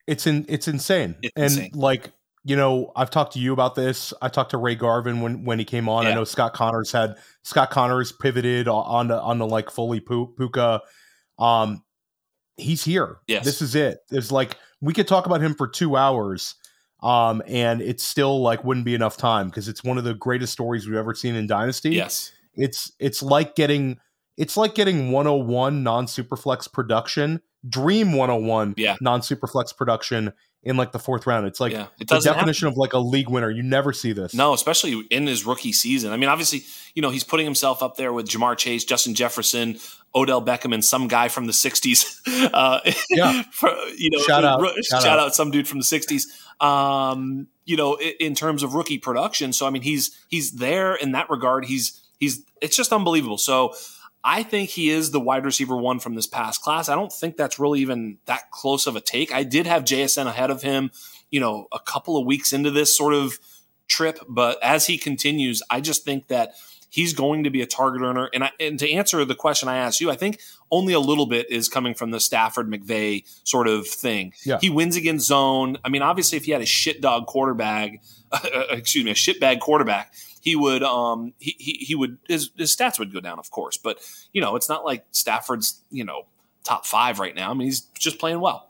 B: it's in it's insane.
A: It's
B: and
A: insane.
B: like, you know, I've talked to you about this. I talked to Ray Garvin when when he came on. I know Scott Connors had Scott Connors pivoted on the, on the like fully Puka. Um he's here.
A: Yes.
B: This is it. It's like we could talk about him for 2 hours. Um and it's still like wouldn't be enough time because it's one of the greatest stories we've ever seen in Dynasty
A: Yes,
B: it's it's like getting it's like getting 101 non superflex production dream 101
A: Yeah.
B: non superflex production in like the fourth round it's like
A: yeah, it
B: the
A: doesn't happen.
B: definition of like a league winner you never see this
A: No, especially in his rookie season. I mean, obviously, you know, he's putting himself up there with Ja'Marr Chase, Justin Jefferson, Odell Beckham, and some guy from the '60s. [LAUGHS] Uh,
B: Yeah. [LAUGHS]
A: for, you know,
B: Shout out. Shout
A: shout,
B: out.
A: out. some dude from the '60s. Um, you know, in, in terms of rookie production. So, I mean, he's he's there in that regard. He's he's it's just unbelievable. So. I think he is the wide receiver one from this past class. I don't think that's really even that close of a take. I did have JSN ahead of him, you know, a couple of weeks into this sort of trip, but as he continues, I just think that he's going to be a target earner. And, I, and to answer the question I asked you, I think only a little bit is coming from the Stafford McVay sort of thing.
B: Yeah.
A: He wins against zone. I mean, obviously, if he had a shit dog quarterback, [LAUGHS] excuse me, a shit bag quarterback, he would um he, he, he would his, his stats would go down, of course. But you know, it's not like Stafford's you know top five right now. I mean, he's just playing well.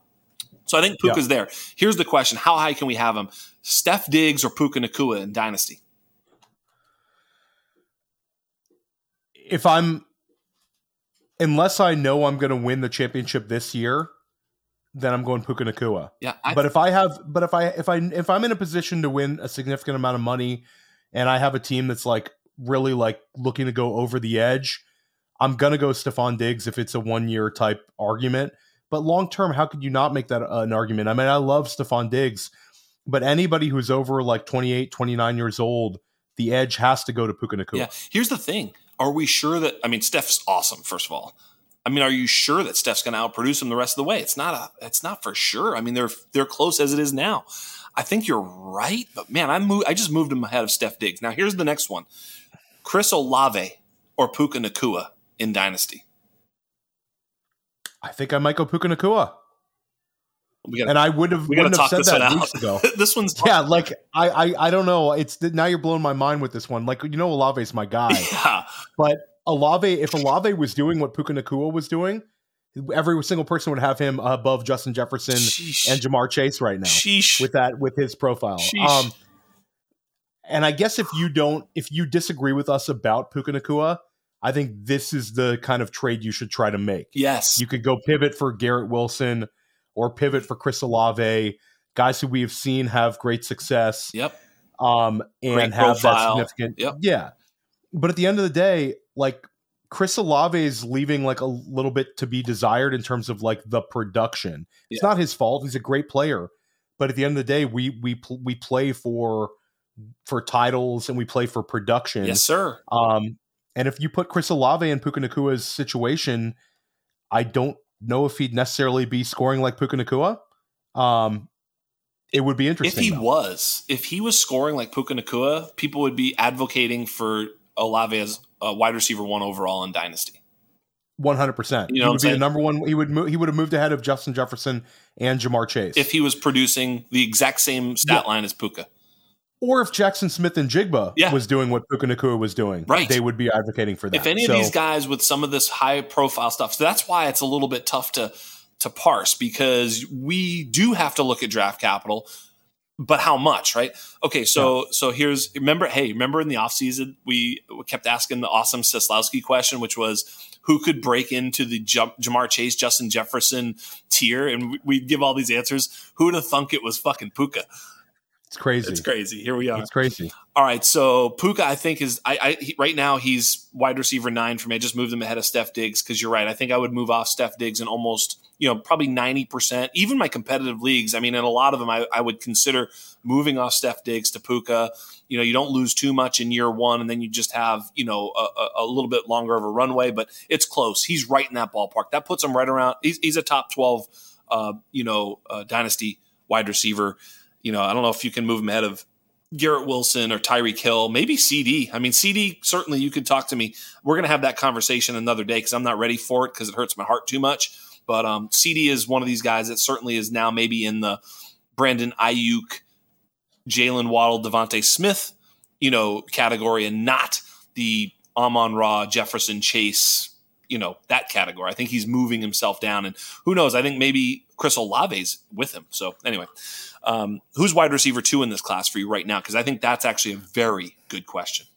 A: So I think Puka's yeah. there. Here's the question: How high can we have him? Steph Diggs or Puka Nacua in Dynasty?
B: If I'm, unless I know I'm going to win the championship this year, then I'm going Puka Nacua.
A: Yeah,
B: I, but if I have, but if I if I if I'm in a position to win a significant amount of money, and I have a team that's like really like looking to go over the edge, I'm gonna go Stefon Diggs if it's a one year type argument. But long term, how could you not make that uh, an argument? I mean, I love Stefon Diggs, but anybody who's over like 28, 29 years old, the edge has to go to Puka Nacua.
A: Yeah. Here's the thing. Are we sure that I mean Steph's awesome, first of all. I mean, are you sure that Steph's going to outproduce him the rest of the way? It's not a. It's not for sure. I mean, they're they're close as it is now. I think you're right, but man, I moved. I just moved him ahead of Steph Diggs. Now here's the next one: Chris Olave or Puka Nacua in Dynasty.
B: I think I might go Puka Nacua.
A: Gotta,
B: and I would have
A: we
B: wouldn't have said that
A: out.
B: weeks ago. [LAUGHS]
A: this one's
B: yeah, like I, I I don't know. It's now you're blowing my mind with this one. Like you know, Olave's my guy. [LAUGHS]
A: Yeah.
B: But Olave, if Olave was doing what Puka Nacua was doing, every single person would have him above Justin Jefferson Sheesh. and Ja'Marr Chase right now
A: Sheesh.
B: with that with his profile. Um, and I guess if you don't, if you disagree with us about Puka Nacua, I think this is the kind of trade you should try to make.
A: Yes,
B: you could go pivot for Garrett Wilson or pivot for Chris Olave, guys who we have seen have great success.
A: Yep.
B: Um, and
A: great
B: have
A: profile.
B: that significant.
A: Yep.
B: Yeah. But at the end of the day, like Chris Olave is leaving like a little bit to be desired in terms of like the production. It's
A: Yeah.
B: not his fault. He's a great player, but at the end of the day, we we we play for for titles and we play for production.
A: yes, sir.
B: Um, and if you put Chris Olave in Puka Nacua's situation, I don't know if he'd necessarily be scoring like Puka Nacua. Um, it would be interesting If
A: he
B: though.
A: was, if he was scoring like Puka Nacua, people would be advocating for Olave as a wide receiver one overall in Dynasty.
B: One hundred percent.
A: You know what
B: would be the number one. He would mo- he would have moved ahead of Justin Jefferson and Ja'Marr Chase.
A: If he was producing the exact same stat line as Puka.
B: or if Jaxon Smith-Njigba
A: Yeah.
B: was doing what Puka Nacua was doing,
A: Right.
B: They would be advocating for that.
A: if any
B: So,
A: of these guys with some of this high profile stuff so that's why it's a little bit tough to to parse because we do have to look at draft capital but how much right okay so so here's remember hey remember in the offseason we kept asking the awesome Sislowski question which was who could break into the Jam- Ja'Marr Chase Justin Jefferson tier and we- we'd give all these answers who'd have thunk it was fucking Puka
B: it's crazy.
A: it's crazy here we are
B: It's crazy.
A: all right, so Puka, I think is I, I he, right now he's wide receiver nine for me. I just moved him ahead of Steph Diggs because you're right. I think I would move off Steph Diggs and almost you know probably ninety percent, even my competitive leagues. I mean, in a lot of them, I, I would consider moving off Steph Diggs to Puka. You know, you don't lose too much in year one, and then you just have you know a, a, little bit longer of a runway, but it's close. He's right in that ballpark. That puts him right around. He's, he's a top twelve, uh, you know, uh, dynasty wide receiver. You know, I don't know if you can move him ahead of Garrett Wilson or Tyreek Hill, maybe CeeDee. I mean, CeeDee, certainly you could talk to me. We're going to have that conversation another day because I'm not ready for it because it hurts my heart too much. But um, CeeDee is one of these guys that certainly is now maybe in the Brandon Aiyuk, Jaylen Waddle, DeVonta Smith, you know, category and not the Amon-Ra, Jefferson Chase, you know, that category. I think he's moving himself down. And who knows? I think maybe Chris Olave's with him. So anyway, um, who's wide receiver two in this class for you right now? Because I think that's actually a very good question.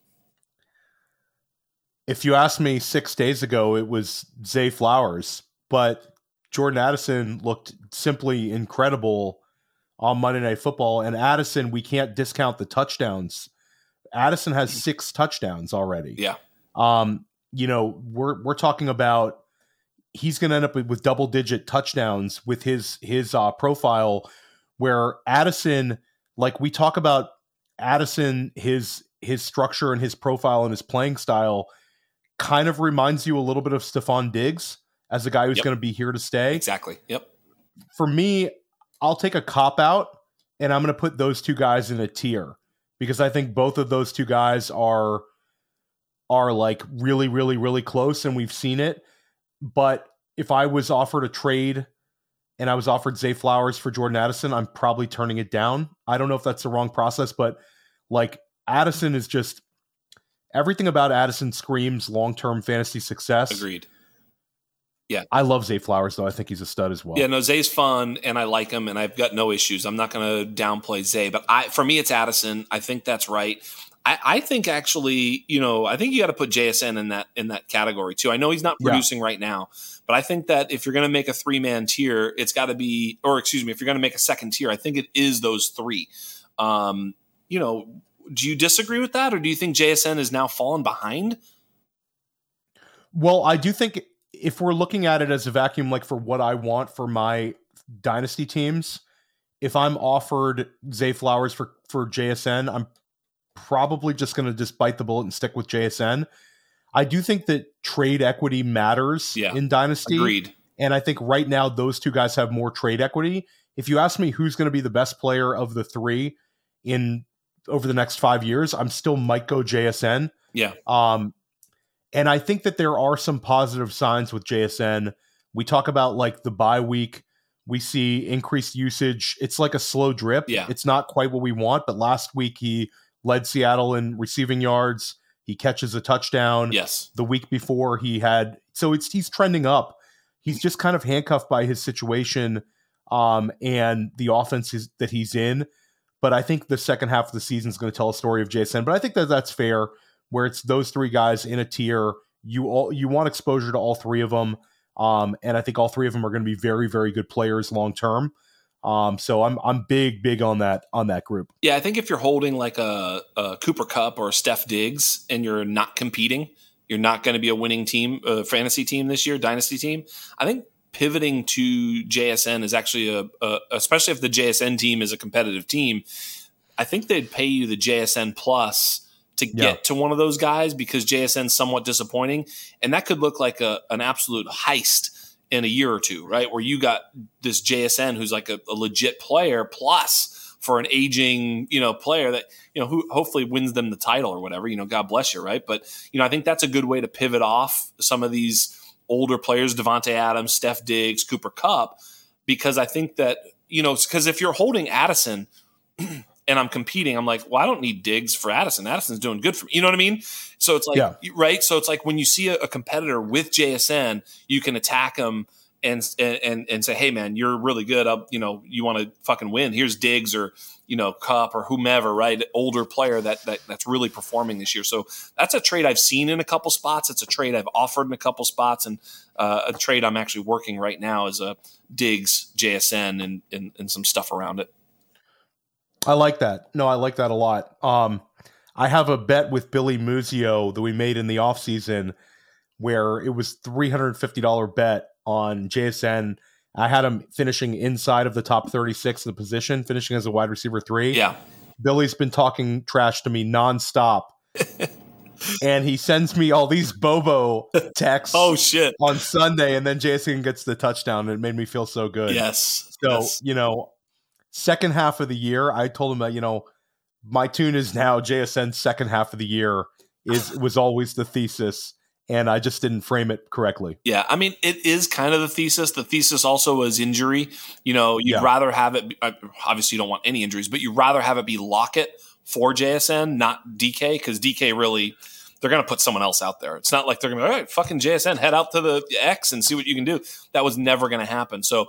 B: If you asked me six days ago, it was Zay Flowers, but Jordan Addison looked simply incredible on Monday Night Football. And Addison, we can't discount the touchdowns. Addison has six touchdowns already.
A: Yeah.
B: Um, you know, we're we're talking about he's going to end up with, double digit touchdowns with his his uh, profile. Where Addison, like we talk about Addison, his his structure and his profile and his playing style, kind of reminds you a little bit of Stefon Diggs as a guy who's
A: Yep.
B: going to be here to stay.
A: Exactly. Yep.
B: For me, I'll take a cop out, and I'm going to put those two guys in a tier. because I think both of those two guys are are like really, really, really close, and we've seen it. But if I was offered a trade and I was offered Zay Flowers for Jordan Addison, I'm probably turning it down. I don't know if that's the wrong process, but like Addison is just everything about Addison screams long term fantasy success.
A: Agreed.
B: Yeah. I love Zay Flowers, though. I think he's a stud as well.
A: Yeah, no, Zay's fun and I like him and I've got no issues. I'm not going to downplay Zay, but I for me, it's Addison. I think that's right. I, I think actually, you know, I think you got to put JSN in that in that category too. I know he's not producing yeah. right now, but I think that if you're going to make a three man tier, it's got to be, or excuse me, if you're going to make a second tier, I think it is those three. Um, you know, do you disagree with that, or do you think JSN is now fallen behind?
B: Well, I do think if we're looking at it as a vacuum, like for what I want for my dynasty teams, if I'm offered Zay Flowers for for JSN, I'm probably just going to just bite the bullet and stick with JSN. I do think that trade equity matters yeah, in Dynasty.
A: Agreed.
B: And I think right now those two guys have more trade equity. If you ask me who's going to be the best player of the three in over the next five years, I'm still might go JSN.
A: Yeah.
B: Um, and I think that there are some positive signs with JSN. We talk about like the bye week. We see increased usage. It's like a slow drip.
A: Yeah.
B: It's not quite what we want, but last week he led Seattle in receiving yards. He catches a touchdown.
A: Yes.
B: The week before he had so it's he's trending up. He's just kind of handcuffed by his situation um, and the offense is, that he's in. But I think the second half of the season is going to tell a story of JSN. But I think that that's fair, where it's those three guys in a tier. You all you want exposure to all three of them, um, and I think all three of them are going to be very very good players long term. Um, so I'm I'm big big on that on that group.
A: Yeah, I think if you're holding like a, a Cooper Kupp or a Steph Diggs and you're not competing, you're not going to be a winning team, a fantasy team this year, dynasty team. I think pivoting to JSN is actually a, a especially if the JSN team is a competitive team. I think they'd pay you the JSN plus to get yeah. to one of those guys because JSN's somewhat disappointing, and that could look like a, an absolute heist in a year or two, right? Where you got this JSN who's like a, a, legit player plus for an aging, you know, player that, you know, who hopefully wins them the title or whatever, you know, God bless you, right? But, you know, I think that's a good way to pivot off some of these older players, Davante Adams, Steph Diggs, Cooper Kupp, because I think that, you know, because if you're holding Addison [CLEARS THROAT] and I'm competing, I'm like, well, I don't need Diggs for Addison. Addison's doing good for me. You know what I mean? So it's like, yeah. right? So it's like when you see a, a, competitor with JSN, you can attack them and and and say, hey man, you're really good. Up, you know, you want to fucking win. Here's Diggs or you know Kupp or whomever, right? Older player that, that that's really performing this year. So that's a trade I've seen in a couple spots. It's a trade I've offered in a couple spots, and uh, a trade I'm actually working right now is a Diggs JSN and, and and some stuff around it.
B: I like that. No, I like that a lot. Um, I have a bet with Billy Muzio that we made in the offseason where it was $350 bet on JSN. I had him finishing inside of the top 36 in the position, finishing as a wide receiver three.
A: Yeah.
B: Billy's been talking trash to me nonstop. [LAUGHS] and he sends me all these Bobo texts.
A: oh shit!
B: On Sunday, and then Jason gets the touchdown. And it made me feel so good.
A: Yes.
B: So
A: yes.
B: you know, second half of the year, I told him that you know my tune is now JSN's second half of the year is [SIGHS] was always the thesis and I just didn't frame it correctly.
A: Yeah, I mean, it is kind of the thesis. The thesis also was injury. You know, you'd yeah. rather have it. Be, uh, obviously, you don't want any injuries, but you'd rather have it be Lockett for JSN, not DK, because DK really they're going to put someone else out there. It's not like they're going to be all right, fucking JSN, head out to the X and see what you can do. That was never going to happen. So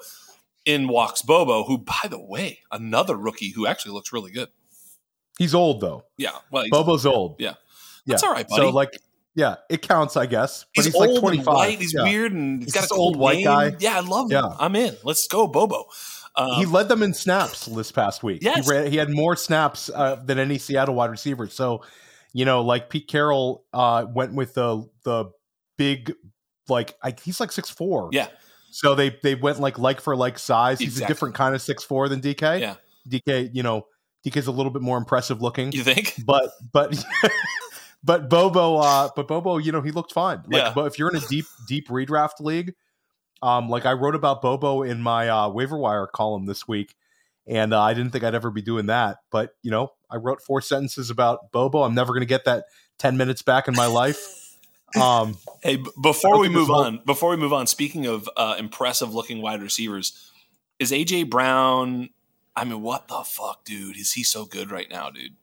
A: in walks Bobo, who, by the way, another rookie who actually looks really good.
B: He's old though.
A: Yeah, well,
B: Bobo's old.
A: Yeah, that's
B: yeah.
A: all right, buddy.
B: So like, yeah, it counts, I guess.
A: But he's, he's like twenty five. He's yeah. weird and he's, he's got a cool
B: old white guy.
A: Yeah, I love him. Yeah. I'm in. Let's go, Bobo.
B: Um, he led them in snaps this past week.
A: Yes.
B: He, ran, he had more snaps uh, than any Seattle wide receiver. So, you know, like Pete Carroll uh, went with the the big, like I, he's like six four.
A: Yeah.
B: So they they went like like for like size. He's exactly. a different kind of six four than DK.
A: Yeah.
B: DK, you know, DK's a little bit more impressive looking.
A: You think? [LAUGHS]
B: But but [LAUGHS] but Bobo, uh, but Bobo, you know, he looked fine. Like,
A: yeah.
B: But if you're in a deep deep redraft league, um, like I wrote about Bobo in my uh, waiver wire column this week, and uh, I didn't think I'd ever be doing that. But you know, I wrote four sentences about Bobo. I'm never going to get that 10 minutes back in my life. Um, [LAUGHS]
A: hey, before we move on, before we move on, speaking of uh, impressive looking wide receivers, is AJ Brown? I mean, what the fuck, dude? Is he so good right now, dude?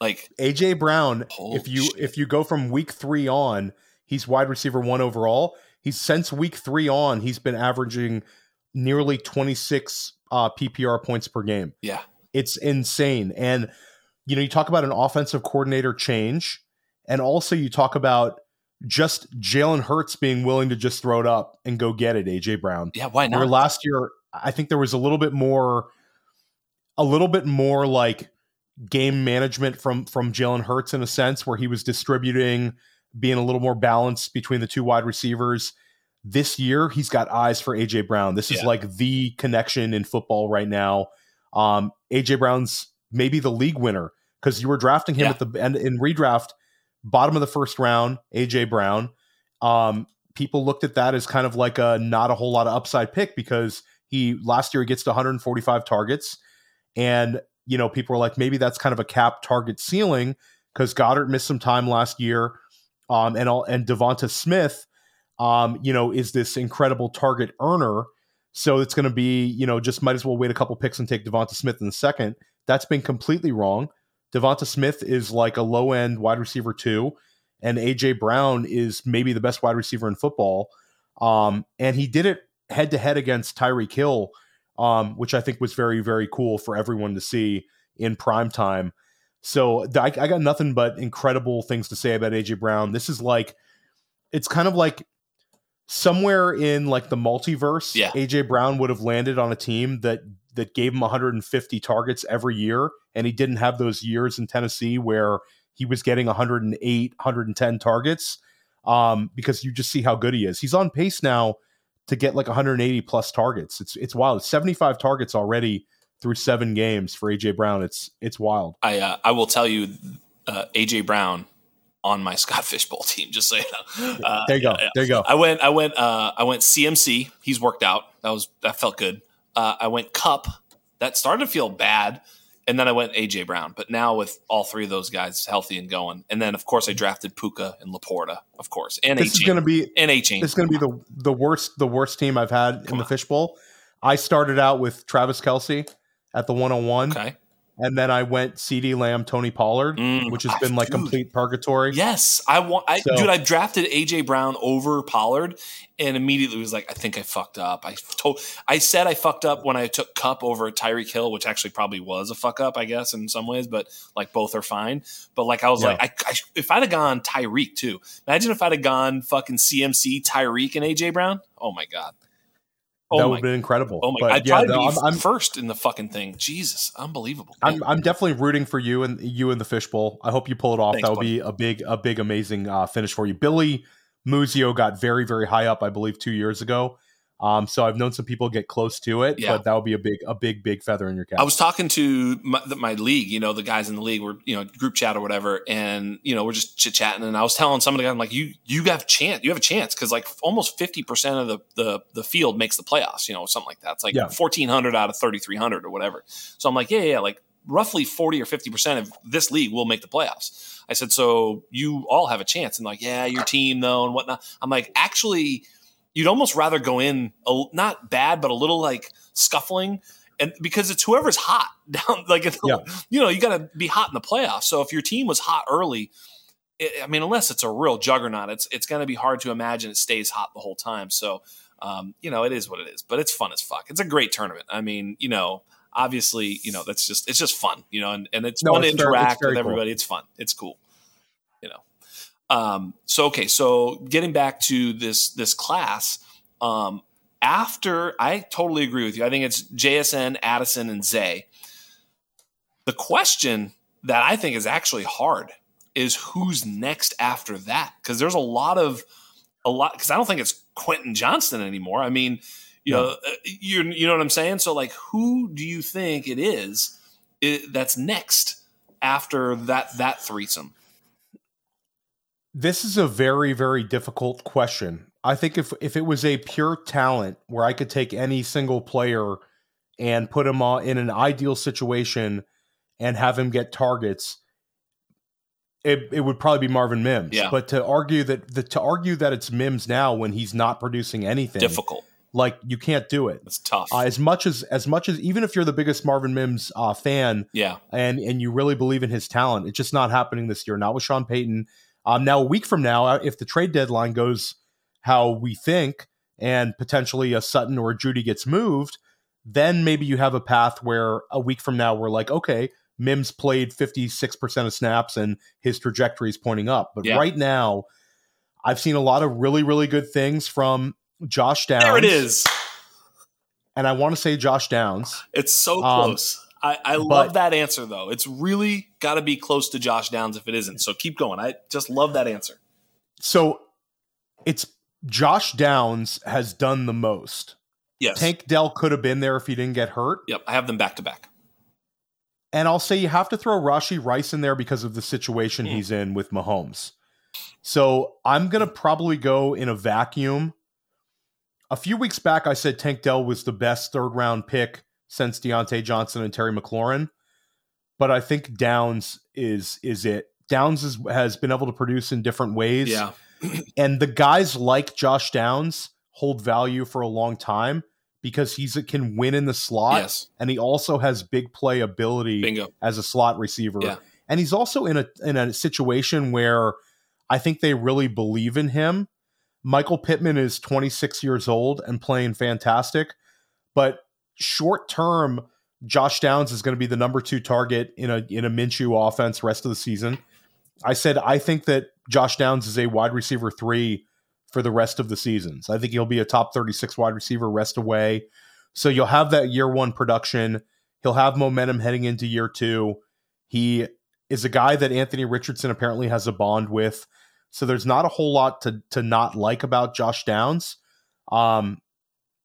A: Like
B: AJ Brown, if you shit. if you go from week three on, he's wide receiver one overall. He's since week three on, he's been averaging nearly 26 uh, PPR points per game.
A: Yeah.
B: It's insane. And, you know, you talk about an offensive coordinator change, and also you talk about just Jalen Hurts being willing to just throw it up and go get it, AJ Brown.
A: Yeah, why not?
B: Where last year, I think there was a little bit more, a little bit more like game management from from Jalen Hurts in a sense, where he was distributing, being a little more balanced between the two wide receivers this year he's got eyes for AJ Brown. This is like the connection in football right now. Um, AJ Brown's maybe the league winner because you were drafting him yeah. at the end in redraft, bottom of the first round. AJ Brown. Um, people looked at that as kind of like a not a whole lot of upside pick because he last year he gets to 145 targets, and you know people were like maybe that's kind of a cap target ceiling because Goedert missed some time last year, um, and all and DeVonta Smith um, you know, is this incredible target earner. So it's going to be, you know, just might as well wait a couple picks and take DeVonta Smith in the second. That's been completely wrong. DeVonta Smith is like a low end wide receiver too, and AJ Brown is maybe the best wide receiver in football. Um, and he did it head to head against Tyreek Hill, um, which I think was very very cool for everyone to see in prime time. So I, I got nothing but incredible things to say about AJ Brown. This is like, it's kind of like somewhere in like the multiverse,
A: yeah.
B: AJ Brown would have landed on a team that that gave him 150 targets every year, and he didn't have those years in Tennessee where he was getting 108, 110 targets. Um, because you just see how good he is. He's on pace now to get like 180 plus targets. It's it's wild. 75 targets already through seven games for AJ Brown. It's it's wild.
A: I uh, I will tell you, uh, AJ Brown on my [LAUGHS] Scott Fishbowl team. Just so you know.
B: Uh, there you go. Yeah, There you go.
A: I went. I went. Uh, I went CMC. He's worked out. That was that felt good. Uh, I went Kupp. That started to feel bad, and then I went AJ Brown. But now with all three of those guys healthy and going, and then of course I drafted Puka and LaPorta, of course, and
B: this is going to be
A: and Achane.
B: This is going to be the the worst the worst team I've had Come in the Fishbowl. I started out with Travis Kelce at the 101.
A: Okay.
B: And then I went CeeDee Lamb, Tony Pollard, mm, which has been like dude, complete purgatory.
A: Yes, I want, I, so, dude. I drafted AJ Brown over Pollard, and immediately was like, I think I fucked up. I told, I said I fucked up when I took Kupp over Tyreek Hill, which actually probably was a fuck up, I guess, in some ways. But like both are fine. But like I was yeah. like, I, I, if I'd have gone Tyreek too, imagine if I'd have gone fucking CMC, Tyreek, and AJ Brown. Oh my god.
B: Oh that would have been incredible.
A: Oh my! But I'd yeah, probably no, be I'm, I'm, first in the fucking thing. Jesus, unbelievable.
B: I'm, I'm definitely rooting for you and you in the fishbowl. I hope you pull it off. Thanks, that would buddy. be a big, a big, amazing uh, finish for you. Billy Muzio got very, very high up, I believe, two years ago. Um, so I've known some people get close to it, yeah. but that would be a big, a big, big feather in your cap.
A: I was talking to my, my, league, you know, the guys in the league were, you know, group chat or whatever, and you know, we're just chit chatting, and I was telling some of the guys, I'm like, you, you have chance, you have a chance, because like almost fifty percent of the, the the field makes the playoffs, you know, something like that. It's like yeah. fourteen hundred out of thirty three hundred or whatever. So I'm like, yeah, yeah, like roughly 40 or 50% of this league will make the playoffs. I said, so you all have a chance. And like, yeah, your team though, and whatnot. I'm like, actually, you'd almost rather go in a, not bad, but a little like scuffling. And because it's whoever's hot [LAUGHS] down, like, yeah. you know, you got to be hot in the playoffs. So if your team was hot early, it, I mean, unless it's a real juggernaut, it's, it's going to be hard to imagine it stays hot the whole time. So, um, you know, it is what it is, but it's fun as fuck. It's a great tournament. I mean, you know, obviously, you know, that's just, it's just fun, you know, and, and it's no, fun it's to interact very, with everybody. Cool. It's fun. It's cool. Um, so okay, so getting back to this this class, um, after I totally agree with you. I think it's JSN, Addison, and Zay. The question that I think is actually hard is who's next after that because there's a lot of a lot because I don't think it's Quentin Johnston anymore. I mean, you know, uh, you you know what I'm saying. So like, who do you think it is that's next after that that threesome?
B: This is a very, very difficult question. I think if if it was a pure talent where I could take any single player and put him in an ideal situation and have him get targets, it, it would probably be Marvin Mims.
A: Yeah.
B: But to argue that the, to argue that it's Mims now when he's not producing anything,
A: Difficult.
B: like you can't do it.
A: It's tough.
B: Uh, as much as as much as even if you're the biggest Marvin Mims uh, fan
A: yeah.
B: and and you really believe in his talent, it's just not happening this year. Not with Sean Payton. Um, now a week from now, uh, if the trade deadline goes how we think, and potentially a Sutton or a Jeudy gets moved, then maybe you have a path where a week from now we're like, okay, Mims played 56% of snaps and his trajectory is pointing up. But
A: Yeah.
B: right now, I've seen a lot of really, really good things from Josh Downs.
A: There it is.
B: And I want to say Josh Downs.
A: It's so
B: Um,
A: close. I, I
B: but-
A: love that answer though. It's really got to be close to Josh Downs if it isn't. So keep going. I just love that answer.
B: So it's Josh Downs has done the most.
A: Yes.
B: Tank Dell could have been there if he didn't get hurt.
A: Yep. I have them back to back.
B: And I'll say you have to throw Rashee Rice in there because of the situation
A: Hmm.
B: he's in with Mahomes. So I'm going to probably go in a vacuum. A few weeks back, I said Tank Dell was the best third round pick since Diontae Johnson and Terry McLaurin. But I think Downs is is it. Downs is, has been able to produce in different ways.
A: Yeah. [CLEARS THROAT]
B: And the guys like Josh Downs hold value for a long time because he's can win in the slot
A: Yes.
B: and he also has big play ability
A: Bingo.
B: as a slot receiver.
A: Yeah.
B: And he's also in a in a situation where I think they really believe in him. Michael Pittman is 26 years old and playing fantastic, but short term, Josh Downs is going to be the number two target in a in a Minshew offense rest of the season. I said I think that Josh Downs is a wide receiver three for the rest of the seasons. I think he'll be a top 36 wide receiver rest away. So you'll have that year one production. He'll have momentum heading into year two. He is a guy that Anthony Richardson apparently has a bond with. So there's not a whole lot to to not like about Josh Downs. Um,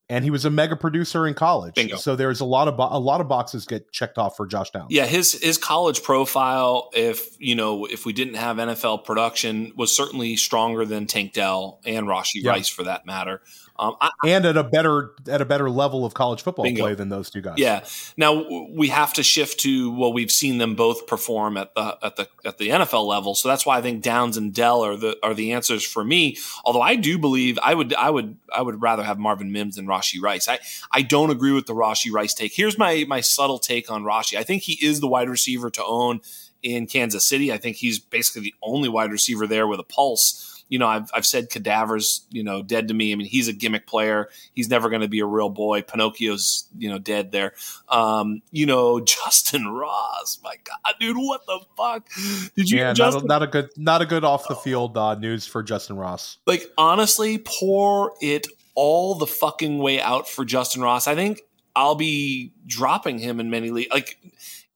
B: and he was a mega producer in college.
A: Bingo.
B: So there's a lot of bo- a lot of boxes get checked off for Josh Downs.
A: Yeah, his his college profile, if you know, if we didn't have NFL production, was certainly stronger than Tank Dell and Rashee
B: Yeah.
A: Rice for that matter. Um, I,
B: and at a better at a better level of college football
A: Bingo.
B: play than those two guys.
A: yeah. Now we have to shift to well, we've seen them both perform at the at the at the NFL level, so that's why I think Downs and Dell are the are the answers for me. Although I do believe I would I would I would rather have Marvin Mims than Rashee Rice. I I don't agree with the Rashee Rice take. Here's my my subtle take on Rashee. I think he is the wide receiver to own in Kansas City. I think he's basically the only wide receiver there with a pulse. You know, I've, I've said Cadaver's, you know, dead to me. I mean, he's a gimmick player. He's never going to be a real boy. Pinocchio's, you know, dead there. Um, you know, [LAUGHS] Justyn Ross. My God, dude, what the fuck? Did you
B: Yeah,
A: hear
B: not a, not a good not a good off the field uh, news for Justyn Ross.
A: like, honestly, pour it all the fucking way out for Justyn Ross. I think I'll be dropping him in many leagues. Like,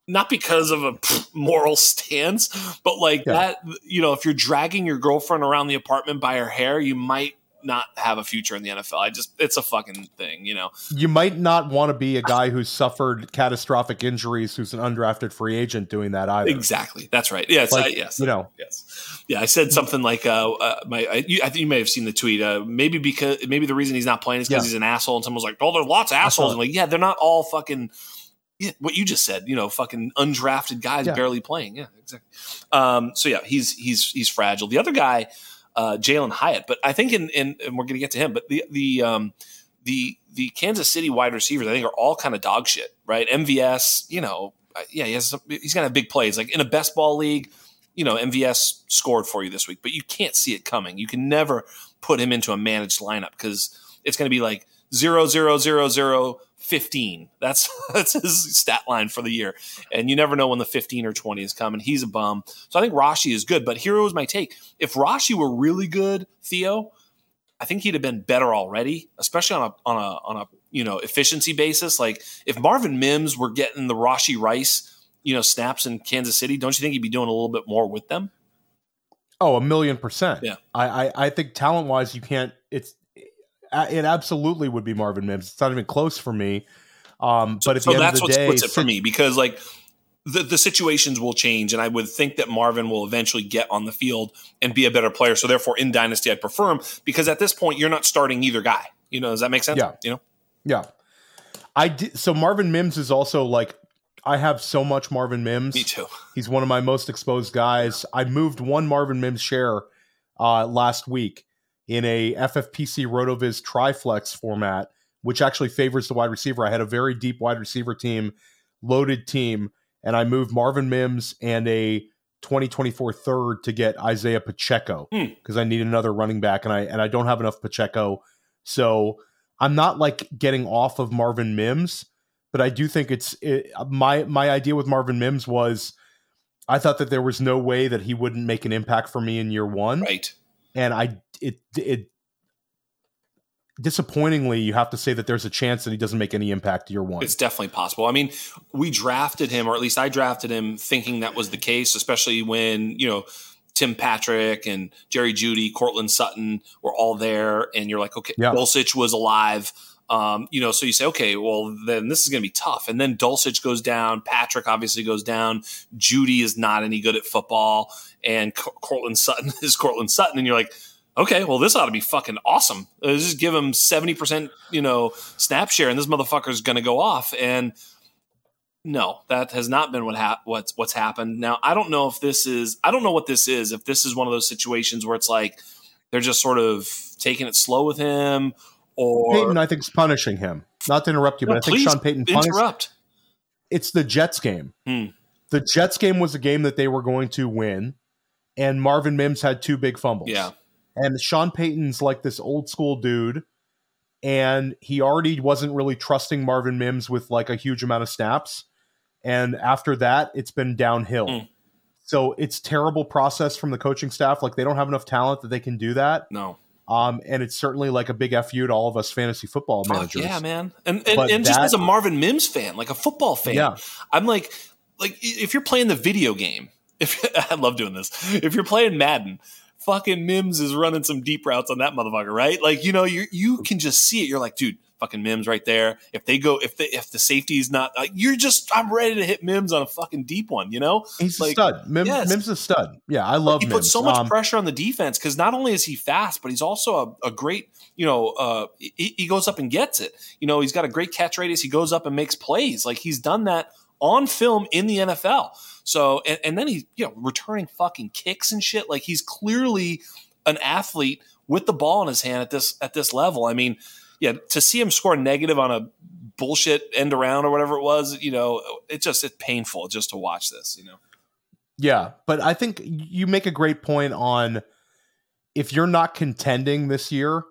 A: not because of a [LAUGHS] moral stance, but like
B: Yeah.
A: that, you know, if you're dragging your girlfriend around the apartment by her hair, you might not have a future in the NFL. I just, it's a fucking thing, you know?
B: You might not want to be a guy who's suffered catastrophic injuries, who's an undrafted free agent doing that either.
A: Exactly. That's right. Yes.
B: Like,
A: I, yes.
B: You know,
A: Yes. Yeah, I said something like, uh, uh my, I, you, I think you may have seen the tweet. Uh, maybe because maybe the reason he's not playing is because
B: Yeah.
A: he's an asshole, and someone was like, "Oh, there's lots of assholes." And like, yeah, they're not all fucking. Yeah, what you just said, you know, fucking undrafted guys
B: Yeah.
A: barely playing. Yeah, exactly. Um, so yeah, he's he's he's fragile. The other guy, uh, Jalin Hyatt, but I think in, in and we're gonna get to him, but the the um the the Kansas City wide receivers, I think, are all kind of dog shit, right? MVS, you know, uh, yeah, he has some, he's gonna have big plays. Like in a best ball league, you know, MVS scored for you this week, but you can't see it coming. You can never put him into a managed lineup because it's going to be like zero zero zero zero fifteen. That's [LAUGHS] that's his stat line for the year, and you never know when the fifteen or twenty is coming. He's a bum, so I think Rashee is good. But here was my take: if Rashee were really good, Theo, I think he'd have been better already, especially on a on a on a you know efficiency basis. Like if Marvin Mims were getting the Rashee Rice you know snaps in Kansas City, don't you think he'd be doing a little bit more with them?
B: oh, a million percent.
A: Yeah.
B: I, I, I think talent wise, you can't. It's it absolutely would be Marvin Mims. It's not even close for me. Um, but at
A: so
B: the end
A: that's
B: of the
A: what
B: day,
A: splits it for me because like the, the situations will change and i would think that marvin will eventually get on the field and be a better player so therefore in dynasty i'd prefer him because at this point you're not starting either guy you know does that make sense
B: Yeah.
A: you know
B: Yeah. I did, so Marvin Mims is also like I have so much Marvin Mims.
A: Me too.
B: He's one of my most exposed guys. I moved one Marvin Mims share uh, last week in a FFPC Rotoviz Triflex format, which actually favors the wide receiver. I had a very deep wide receiver team, loaded team, and I moved Marvin Mims and a 2024 third to get Isaiah Pacheco because
A: Hmm.
B: I need another running back, and I and I don't have enough Pacheco, so I'm not like getting off of Marvin Mims, but I do think it's it, my my idea with Marvin Mims was I thought that there was no way that he wouldn't make an impact for me in year one,
A: Right.
B: and I it it disappointingly you have to say that there's a chance that he doesn't make any impact year one.
A: It's definitely possible. I mean, we drafted him, or at least I drafted him, thinking that was the case, especially when, you know, Tim Patrick and Jerry Jeudy, Courtland Sutton were all there, and you're like, okay,
B: Yeah.
A: Dulcich was alive. Um, you know, so you say, okay, well, then this is going to be tough. And then Dulcich goes down. Patrick obviously goes down. Jeudy is not any good at football. And Co- Courtland Sutton [LAUGHS] is Courtland Sutton. And you're like, okay, well, this ought to be fucking awesome. Uh, just give him 70%, you know, snap share, and this motherfucker's going to go off. And no, that has not been what hap- what's what's happened. Now, I don't know if this is I don't know what this is. If this is one of those situations where it's like they're just sort of taking it slow with him or
B: Payton, I think, is punishing him. Not to interrupt you,
A: No,
B: but I think Sean Payton punished.
A: interrupt.
B: It's the Jets game.
A: Hmm.
B: The Jets game was a game that they were going to win, and Marvin Mims had two big fumbles.
A: Yeah.
B: And Sean Payton's like this old school dude, and he already wasn't really trusting Marvin Mims with like a huge amount of snaps, and after that, it's been downhill.
A: Hmm.
B: So it's terrible process from the coaching staff. Like they don't have enough talent that they can do that.
A: No.
B: Um, and it's certainly like a big fu to all of us fantasy football managers.
A: yeah, man. And and, and just
B: that-
A: as a Marvin Mims fan, like a football fan,
B: Yeah.
A: I'm like like if you're playing the video game, [LAUGHS] if I love doing this. If you're playing Madden, fucking Mims is running some deep routes on that motherfucker, right? Like, you know, you you can just see it. You're like, dude, fucking Mims right there. If they go if the if the safety is not like you're just I'm ready to hit Mims on a fucking deep one, you know?
B: He's
A: Like,
B: a stud. Mims,
A: yes.
B: Mims is a stud. Yeah, I love
A: he
B: Mims.
A: puts so much
B: Um,
A: pressure on the defense because not only is he fast, but he's also a, a great, you know, uh, he, he goes up and gets it. You know, he's got a great catch radius. He goes up and makes plays. Like he's done that on film in the NFL. So, and, and then he, you know, returning fucking kicks and shit. Like he's clearly an athlete with the ball in his hand at this at this level. I mean, yeah, to see him score negative on a bullshit end around or whatever it was, you know, it just it's painful just to watch this. You know,
B: Yeah, but I think you make a great point on if you're not contending this year,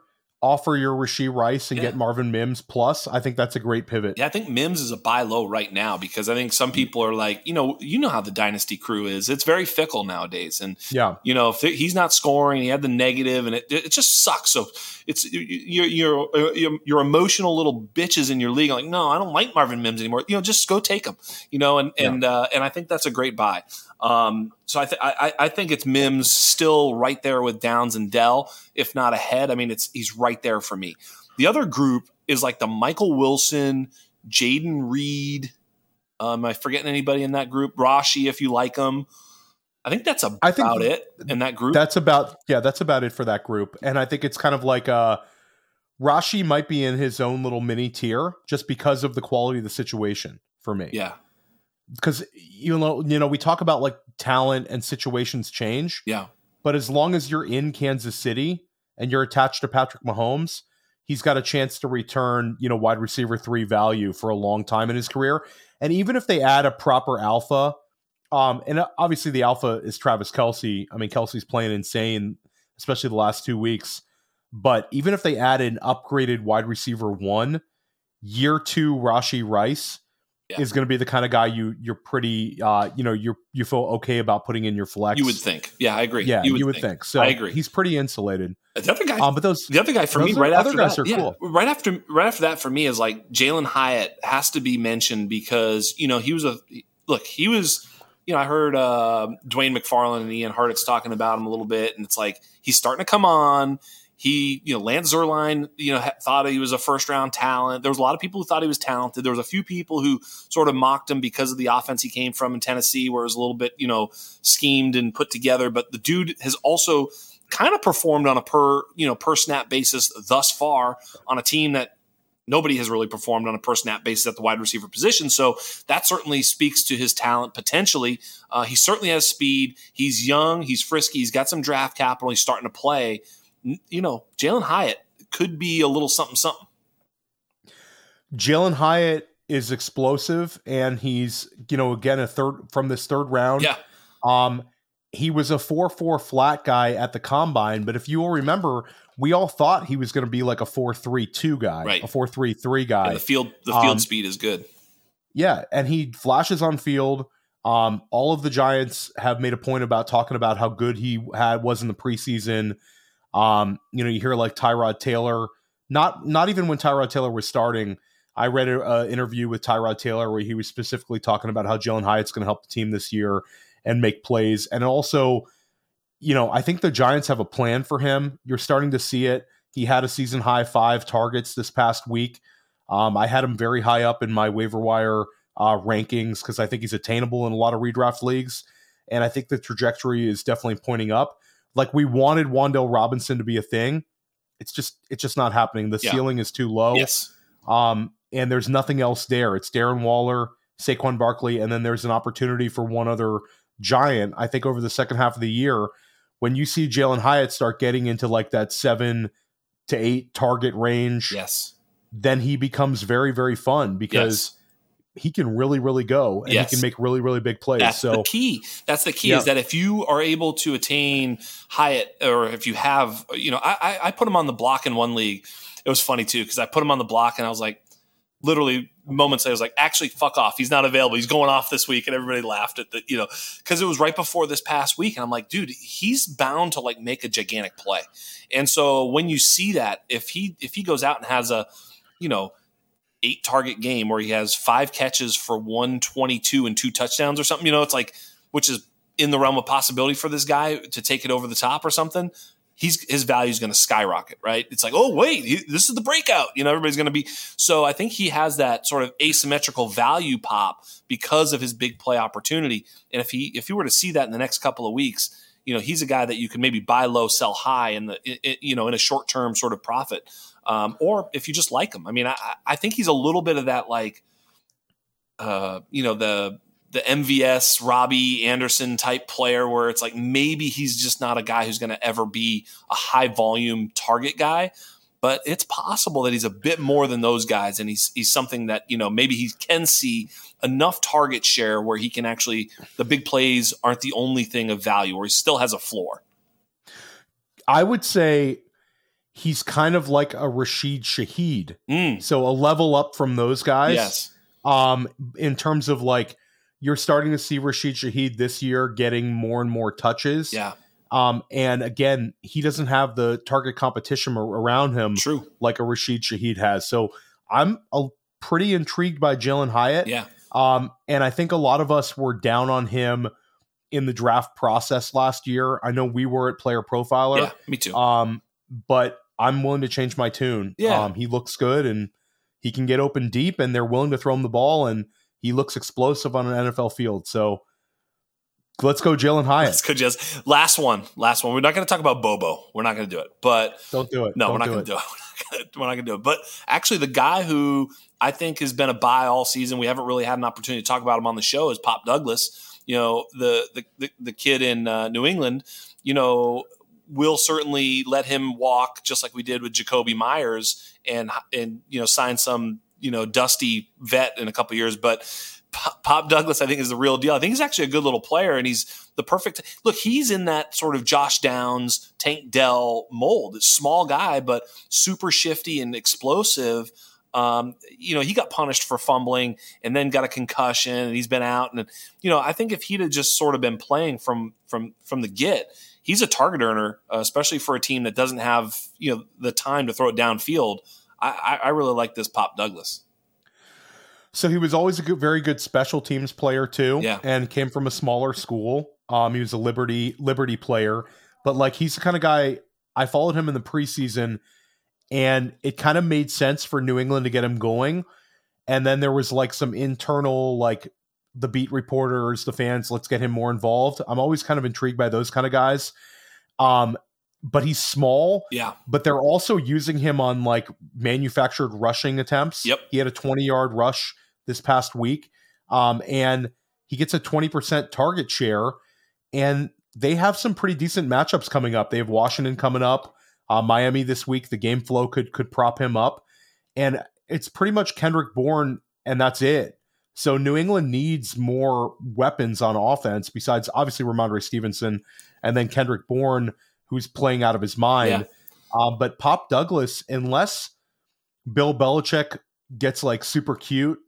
B: offer your Rashee Rice and
A: Yeah.
B: get Marvin Mims plus. I think that's a great pivot.
A: Yeah, I think Mims is a buy low right now because I think some people are like, you know, you know how the dynasty crew is. It's very fickle nowadays, and
B: Yeah.
A: you know if he's not scoring, he had the negative, and it, it just sucks. So it's you're you're you're, you're emotional little bitches in your league. Like, no, I don't like Marvin Mims anymore. You know, just go take him. You know, and and uh, and I think that's a great buy. Um, so I, th- I I think it's Mims still right there with Downs and Dell, if not ahead. I mean, it's he's right there for me. The other group is like the Michael Wilson, Jaden Reed. Um, am I forgetting anybody in that group? Rashee, if you like him. I think that's about
B: I think
A: it in that group.
B: That's about yeah, that's about it for that group. And I think it's kind of like uh Rashee might be in his own little mini tier just because of the quality of the situation for me.
A: yeah,
B: Because you know, you know, we talk about like talent and situations change.
A: yeah,
B: But as long as you're in Kansas City and you're attached to Patrick Mahomes, he's got a chance to return, you know, wide receiver three value for a long time in his career. And even if they add a proper alpha, um, and obviously the alpha is Travis Kelce. I mean, Kelce's playing insane, especially the last two weeks. But even if they add an upgraded wide receiver one, year two Rashee Rice
A: Yeah.
B: is going to be the kind of guy you you're pretty uh you know you you feel okay about putting in your flex.
A: you would think. Yeah, I agree.
B: Yeah, you would, think. So
A: I agree.
B: He's pretty insulated.
A: The other guy,
B: Um, but those
A: the other guy for me, right after that, yeah,
B: cool.
A: right after, right after that, for me is like Jalin Hyatt has to be mentioned because you know he was a look. He was, you know, I heard uh, Dwain McFarland and Ian Hartitz talking about him a little bit, and it's like he's starting to come on. He, you know, Lance Zierlein, you know, thought he was a first round talent. There was a lot of people who thought he was talented. There was a few people who sort of mocked him because of the offense he came from in Tennessee, where it was a little bit, you know, schemed and put together. But the dude has also kind of performed on a per, you know, per snap basis thus far on a team that nobody has really performed on a per snap basis at the wide receiver position. So that certainly speaks to his talent potentially. Uh, he certainly has speed. He's young. He's frisky. He's got some draft capital. He's starting to play. You know, Jalin Hyatt could be a little something something.
B: Jalin Hyatt is explosive, and he's you know again a third from this third round.
A: Yeah.
B: Um, he was a four four flat guy at the combine, but if you will remember, we all thought he was going to be like a four three two guy,
A: right.
B: a four three three guy.
A: And the field the field um, speed is good.
B: Yeah, and he flashes on field. Um, all of the Giants have made a point about talking about how good he had was in the preseason. Um, you know, you hear like Tyrod Taylor, not not even when Tyrod Taylor was starting. I read an interview with Tyrod Taylor where he was specifically talking about how Jalin Hyatt's going to help the team this year and make plays, and also, you know, I think the Giants have a plan for him. You're starting to see it. He had a season high five targets this past week. Um, I had him very high up in my waiver wire uh, rankings because I think he's attainable in a lot of redraft leagues, and I think the trajectory is definitely pointing up. Like we wanted Wan'Dale Robinson to be a thing, it's just it's just not happening. The yeah. ceiling is too low.
A: Yes.
B: Um, and there's nothing else there. It's Darren Waller, Saquon Barkley, and then there's an opportunity for one other giant. I think over the second half of the year, when you see Jalin Hyatt start getting into like that seven to eight target range,
A: yes,
B: then he becomes very very fun because. Yes he can really, really go and yes. he can make really, really big plays.
A: That's
B: so
A: the key. That's the key yeah. is that if you are able to attain Hyatt or if you have, you know, I, I put him on the block in one league. It was funny too, because I put him on the block and I was like, literally moments I was like, actually, fuck off. He's not available. He's going off this week. And everybody laughed at the, you know, because it was right before this past week. And I'm like, dude, he's bound to like make a gigantic play. And so when you see that, if he, if he goes out and has a, you know, eight target game where he has five catches for 122 and two touchdowns or something, you know, it's like, which is in the realm of possibility for this guy to take it over the top or something. He's his value is going to skyrocket, right? It's like, oh wait, he, this is the breakout. You know, everybody's going to be. So I think he has that sort of asymmetrical value pop because of his big play opportunity. And if he if he were to see that in the next couple of weeks, you know, he's a guy that you can maybe buy low, sell high, in the you know in a short term sort of profit um, or if you just like him. I mean, I, I think he's a little bit of that like, uh, you know, the the MVS Robbie Anderson type player where it's like maybe he's just not a guy who's going to ever be a high volume target guy. But it's possible that he's a bit more than those guys, and he's he's something that you know maybe he can see enough target share where he can actually the big plays aren't the only thing of value, or he still has a floor.
B: I would say he's kind of like a Rashid Shaheed.
A: Mm.
B: So a level up from those guys.
A: Yes.
B: Um, in terms of like you're starting to see Rashid Shaheed this year getting more and more touches.
A: Yeah.
B: Um, and again, he doesn't have the target competition around him
A: True.
B: like a Rashid Shaheed has. So I'm a, pretty intrigued by Jalin Hyatt.
A: Yeah.
B: Um, and I think a lot of us were down on him in the draft process last year. I know we were at Player Profiler.
A: Yeah, me too.
B: Um, but I'm willing to change my tune.
A: Yeah.
B: Um, he looks good and he can get open deep and they're willing to throw him the ball and he looks explosive on an NFL field. So let's go Jalin Hyatt.
A: Let's go just last one. Last one. We're not going to talk about Bobo. We're not going to do it. But
B: don't do it.
A: No,
B: don't [LAUGHS]
A: we're not going to do it. We're not going to do it. But actually the guy who I think has been a buy all season, we haven't really had an opportunity to talk about him on the show is Pop Douglas. You know, the the the, the kid in uh, New England, you know, we'll certainly let him walk just like we did with Jakobi Meyers and and you know sign some you know dusty vet in a couple years, but. Pop Douglas, I think, is the real deal. I think he's actually a good little player, and he's the perfect look. He's in that sort of Josh Downs, Tank Dell mold. Small guy, but super shifty and explosive. Um, you know, he got punished for fumbling and then got a concussion, and he's been out. And you know, I think if he'd have just sort of been playing from from from the get, he's a target earner, uh, especially for a team that doesn't have you know the time to throw it downfield. I, I really like this Pop Douglas.
B: So he was always a good, very good special teams player too,
A: yeah.
B: and came from a smaller school. Um, he was a Liberty Liberty player, but like he's the kind of guy I followed him in the preseason, and it kind of made sense for New England to get him going. And then there was like some internal like the beat reporters, the fans, let's get him more involved. I'm always kind of intrigued by those kind of guys. Um, but he's small.
A: Yeah.
B: But they're also using him on like manufactured rushing attempts.
A: Yep.
B: He had a 20 yard rush this past week. Um, and he gets a 20% target share. And they have some pretty decent matchups coming up. They have Washington coming up, uh, Miami this week. The game flow could could prop him up. And it's pretty much Kendrick Bourne, and that's it. So New England needs more weapons on offense besides obviously Rhamondre Stevenson and then Kendrick Bourne, who's playing out of his mind.
A: Yeah.
B: Uh, but Pop Douglas, unless Bill Belichick gets like super cute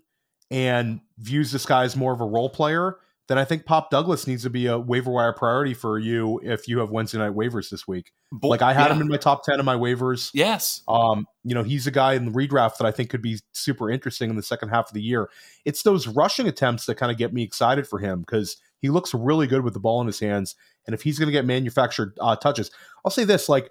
B: and views this guy as more of a role player, then I think Pop Douglas needs to be a waiver wire priority for you if you have Wednesday night waivers this week.
A: Bo-
B: Like I had
A: yeah.
B: him in my top 10 of my waivers.
A: Yes.
B: Um, you know, he's a guy in the redraft that I think could be super interesting in the second half of the year. It's those rushing attempts that kind of get me excited for him because he looks really good with the ball in his hands. And if he's going to get manufactured uh, touches, I'll say this: like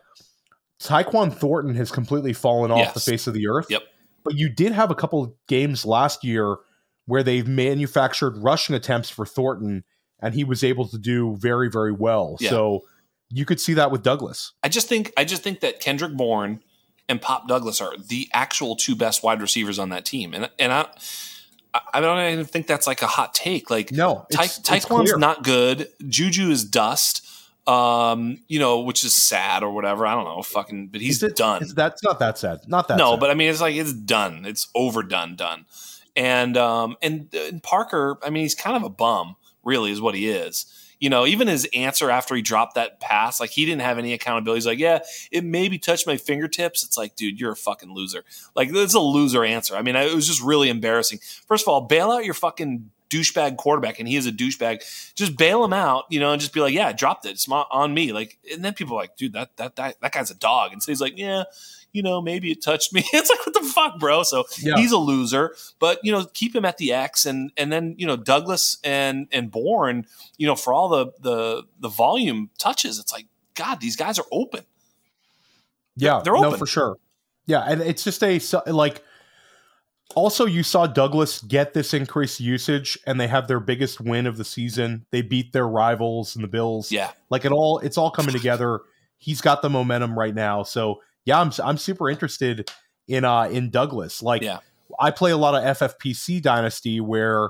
B: Tyquan Thornton has completely fallen off
A: Yes.
B: the face of the earth.
A: Yep.
B: But you did have a couple games last year where they've manufactured rushing attempts for Thornton, and he was able to do very, very well.
A: Yeah.
B: So you could see that with Douglas.
A: I just think I just think that Kendrick Bourne and Pop Douglas are the actual two best wide receivers on that team, and and I I don't even think that's like a hot take. Like
B: No,
A: Ty-
B: it's, it's
A: Tyquan's
B: clear.
A: not good. Juju is dust. Um, you know, which is sad or whatever. I don't know, fucking, but he's
B: it-
A: done.
B: is- that's not that sad. Not that.
A: no,
B: sad.
A: but I mean, it's like it's done. It's overdone, done. And um, and, and Parker, I mean, he's kind of a bum, really, is what he is. You know, even his answer after he dropped that pass, like he didn't have any accountability. He's like, "Yeah, it maybe touched my fingertips." It's like, dude, you're a fucking loser. Like, it's a loser answer. I mean, it was just really embarrassing. First of all, bail out your fucking douchebag quarterback, and he is a douchebag. Just bail him out, you know, and just be like, "Yeah, I dropped it. It's on me." Like, and then people are like, "Dude, that that that that guy's a dog," and so he's like, "Yeah." You know, maybe it touched me. [LAUGHS] It's like, what the fuck, bro? So
B: Yeah.
A: he's a loser. But you know, keep him at the X, and and then you know Douglas and and Bourne, you know, for all the the the volume touches, it's like God, these guys are open.
B: Yeah,
A: they're
B: no
A: open.
B: for sure. Yeah, and it's just a like. Also, you saw Douglas get this increased usage, and they have their biggest win of the season. They beat their rivals and the Bills.
A: Yeah,
B: like it all, it's all coming together. He's got the momentum right now, so yeah, I'm I'm super interested in uh in Douglas. Like,
A: Yeah.
B: I play a lot of FFPC Dynasty where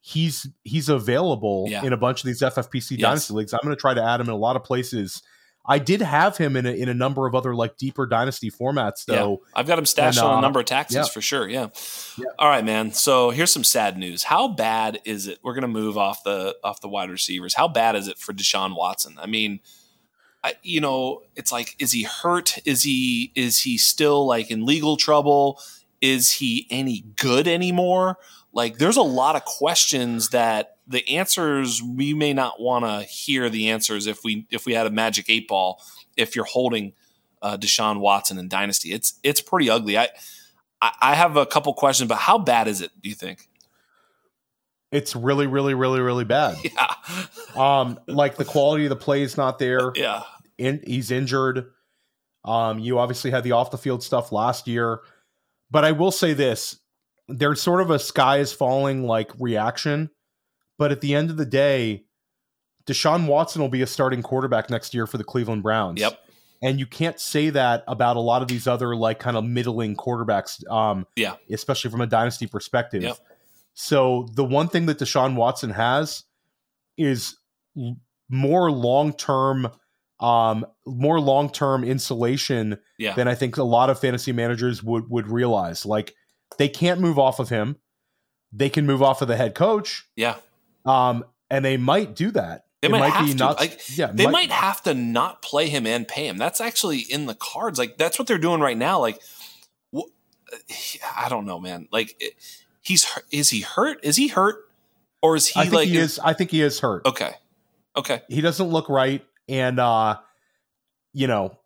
B: he's he's available
A: Yeah.
B: in a bunch of these FFPC
A: Yes.
B: Dynasty leagues. I'm going to try to add him in a lot of places. I did have him in a, in a number of other like deeper Dynasty formats though.
A: I've got him stashed
B: And,
A: on a
B: uh,
A: number of taxis
B: yeah.
A: for sure. Yeah.
B: Yeah.
A: All right, man. So here's some sad news. How bad is it? We're gonna move off the off the wide receivers. How bad is it for Deshaun Watson? I mean, I, you know, it's like, is he hurt? Is he is he still like in legal trouble? Is he any good anymore? Like, there's a lot of questions that the answers we may not want to hear the answers if we if we had a magic eight ball. If you're holding uh, Deshaun Watson in Dynasty, it's it's pretty ugly. I I I have a couple questions, but how bad is it? Do you think?
B: It's really, really, really, really bad. [LAUGHS]
A: Yeah,
B: Um, like the quality of the play is not there.
A: yeah,
B: in, he's injured. Um, you obviously had the off the field stuff last year, but I will say this: there's sort of a sky is falling like reaction, but at the end of the day, Deshaun Watson will be a starting quarterback next year for the Cleveland Browns.
A: Yep.
B: And you can't say that about a lot of these other like kind of middling quarterbacks. Um,
A: Yeah.
B: especially from a dynasty perspective.
A: Yep.
B: So the one thing that Deshaun Watson has is more long term, um, more long term insulation
A: yeah,
B: than I think a lot of fantasy managers would would realize. Like they can't move off of him. They can move off of the head coach.
A: yeah.
B: Um, and they might do that.
A: They might
B: might
A: have
B: be
A: to.
B: not.
A: Like,
B: yeah,
A: They might have to not play him and pay him. That's actually in the cards. Like that's what they're doing right now. Like, wh- I don't know, man. Like, it- he's is he hurt? Is he hurt, or is he
B: I think
A: like
B: he is. I think he is hurt.
A: Okay, okay,
B: He doesn't look right, and uh, you know,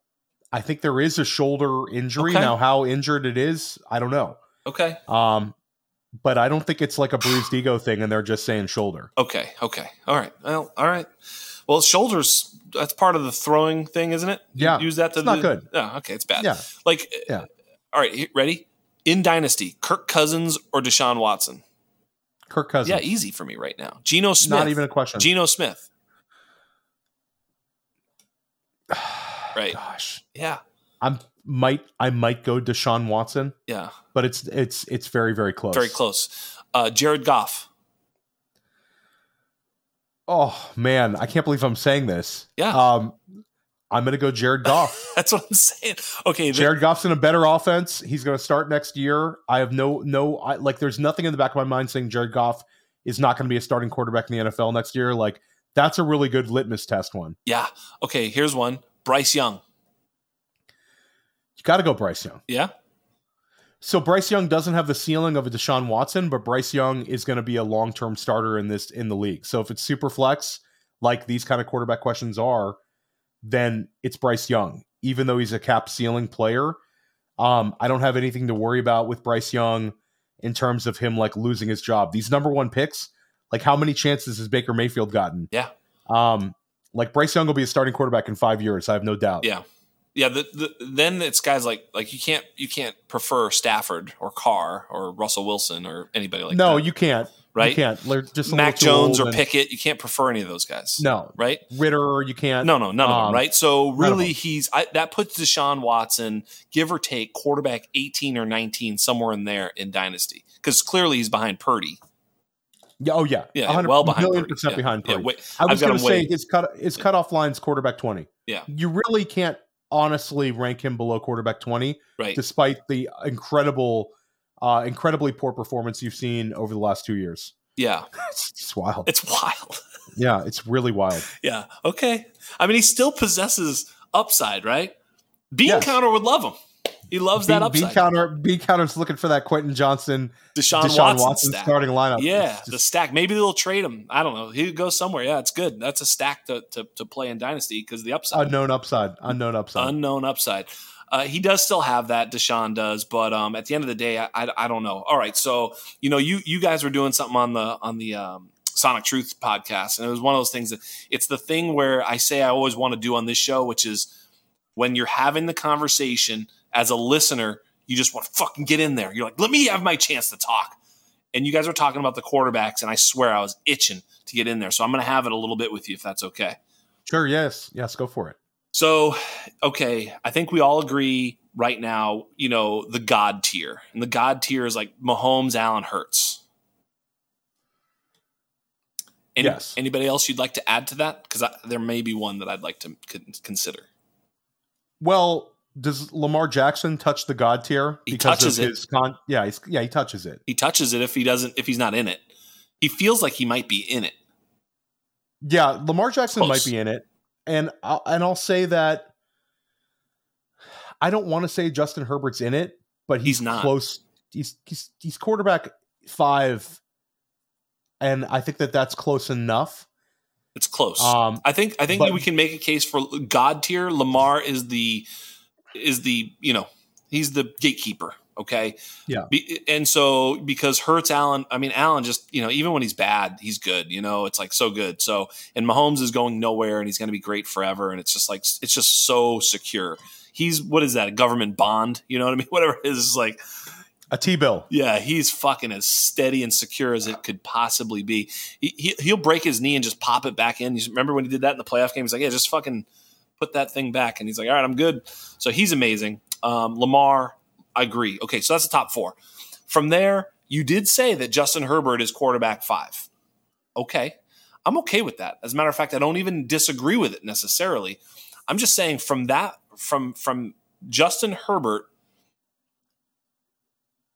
B: I think there is a shoulder injury
A: Okay.
B: now. How injured it is, I don't know.
A: okay,
B: Um, but I don't think it's like a bruised ego thing, and they're just saying shoulder.
A: okay, okay. All right. Well, all right. Well, shoulders. That's part of the throwing thing, isn't it? You
B: Yeah,
A: Use that to
B: it's not
A: do-
B: good.
A: Yeah. Okay. It's bad.
B: Yeah,
A: Like.
B: Yeah.
A: All right. Ready? In Dynasty, Kirk Cousins or Deshaun Watson?
B: Kirk Cousins.
A: Yeah, easy for me right now. Geno Smith.
B: not even a question.
A: Geno Smith. [SIGHS] Right.
B: Gosh,
A: Yeah.
B: I'm might I might go Deshaun Watson,
A: Yeah.
B: but it's it's it's very very close.
A: Very close. Uh, Jared Goff.
B: Oh man, I can't believe I'm saying this.
A: Yeah.
B: Um, I'm gonna go Jared Goff. [LAUGHS]
A: That's what I'm saying. Okay.
B: Jared Goff's in a better offense. He's going to start next year. I have no no I, like. There's nothing in the back of my mind saying Jared Goff is not going to be a starting quarterback in the NFL next year. Like that's a really good litmus test one.
A: yeah. Okay. Here's one. Bryce Young.
B: You got to go Bryce Young.
A: Yeah.
B: So Bryce Young doesn't have the ceiling of a Deshaun Watson, but Bryce Young is going to be a long term starter in this in the league. So if it's super flex, like these kind of quarterback questions are, then it's Bryce Young. Even though he's a cap ceiling player, um, I don't have anything to worry about with Bryce Young in terms of him like losing his job. These number one picks, like how many chances has Baker Mayfield gotten?
A: Yeah.
B: Um, like Bryce Young will be a starting quarterback in five years. I have no doubt.
A: Yeah. Yeah. The, the, then it's guys like like you can't you can't prefer Stafford or Carr or Russell Wilson or anybody like
B: no,
A: that.
B: No, you can't.
A: Right.
B: You can't. They're just
A: Mac Jones or
B: and-
A: Pickett. You can't prefer any of those guys.
B: No,
A: Right.
B: Ridder. You can't.
A: No, no, none of them,
B: Um,
A: right? So really, he's I, that puts Deshaun Watson, give or take, quarterback eighteen or nineteen, somewhere in there in dynasty, because clearly he's behind Purdy.
B: Yeah, oh yeah,
A: Yeah,
B: 100
A: well behind
B: million
A: Purdy.
B: percent
A: Yeah,
B: behind
A: yeah,
B: Purdy.
A: wait,
B: I was going to say his cut his cutoff line's quarterback twenty.
A: Yeah.
B: you really can't honestly rank him below quarterback twenty,
A: right.
B: despite the incredible, uh, incredibly poor performance you've seen over the last two years.
A: yeah, [LAUGHS]
B: It's, it's wild.
A: it's wild. [LAUGHS]
B: yeah, it's really wild.
A: yeah. Okay. I mean, he still possesses upside, right? Bean
B: Yes.
A: counter would love him. He loves that
B: B, B counter, B counter's looking for that Quentin Johnston,
A: Deshaun,
B: Deshaun
A: Watson,
B: Watson
A: stack.
B: starting lineup.
A: Yeah,
B: It's
A: the stack. Maybe they'll trade him. I don't know. He goes somewhere. Yeah, it's good. That's a stack to to, to play in dynasty because the upside.
B: unknown upside, unknown upside.
A: unknown upside. Uh, he does still have that. Deshaun does, but um, at the end of the day, I, I, I don't know. All right, so you know, you you guys were doing something on the on the um, Sonic Truth podcast, and it was one of those things that it's the thing where I say I always want to do on this show, which is when you're having the conversation as a listener, you just want to fucking get in there. You're like, let me have my chance to talk. And you guys were talking about the quarterbacks, and I swear I was itching to get in there. So I'm going to have it a little bit with you if that's okay.
B: sure, yes, yes, go for it.
A: So, okay, I think we all agree right now, you know, the God tier. And the God tier is like Mahomes, Allen, Hurts. Any,
B: Yes.
A: Anybody else you'd like to add to that? Because there may be one that I'd like to con- consider.
B: Well, does Lamar Jackson touch the God tier
A: He touches it.
B: his con? Yeah, he's, yeah, he touches it.
A: He touches it if he doesn't, if he's not in it. He feels like he might be in it.
B: Yeah, Lamar Jackson
A: Close.
B: might be in it, and I'll, and I'll say that I don't want to say Justin Herbert's in it, but he's,
A: He's not.
B: close. He's he's he's quarterback five, and I think that that's close enough.
A: It's close.
B: Um,
A: I think I think
B: but-
A: we can make a case for God tier. Lamar is the is the you know he's the gatekeeper. Okay.
B: Yeah.
A: Be, and so because Hurts Allen, I mean Allen just you know even when he's bad, he's good. You know it's like so good. So and Mahomes is going nowhere, and he's going to be great forever. And it's just like it's just so secure. He's what is that a government bond? You know what I mean? [LAUGHS] Whatever it is, it's like
B: a T bill.
A: yeah, he's fucking as steady and secure as it could possibly be. He, he he'll break his knee and just pop it back in. You remember when he did that in the playoff game? He's like, yeah, just fucking put that thing back, and he's like, all right, I'm good. So he's amazing. Um, Lamar, I agree. Okay, so that's the top four. From there, you did say that Justin Herbert is quarterback five. Okay, I'm okay with that. As a matter of fact, I don't even disagree with it necessarily. I'm just saying from that from from Justin Herbert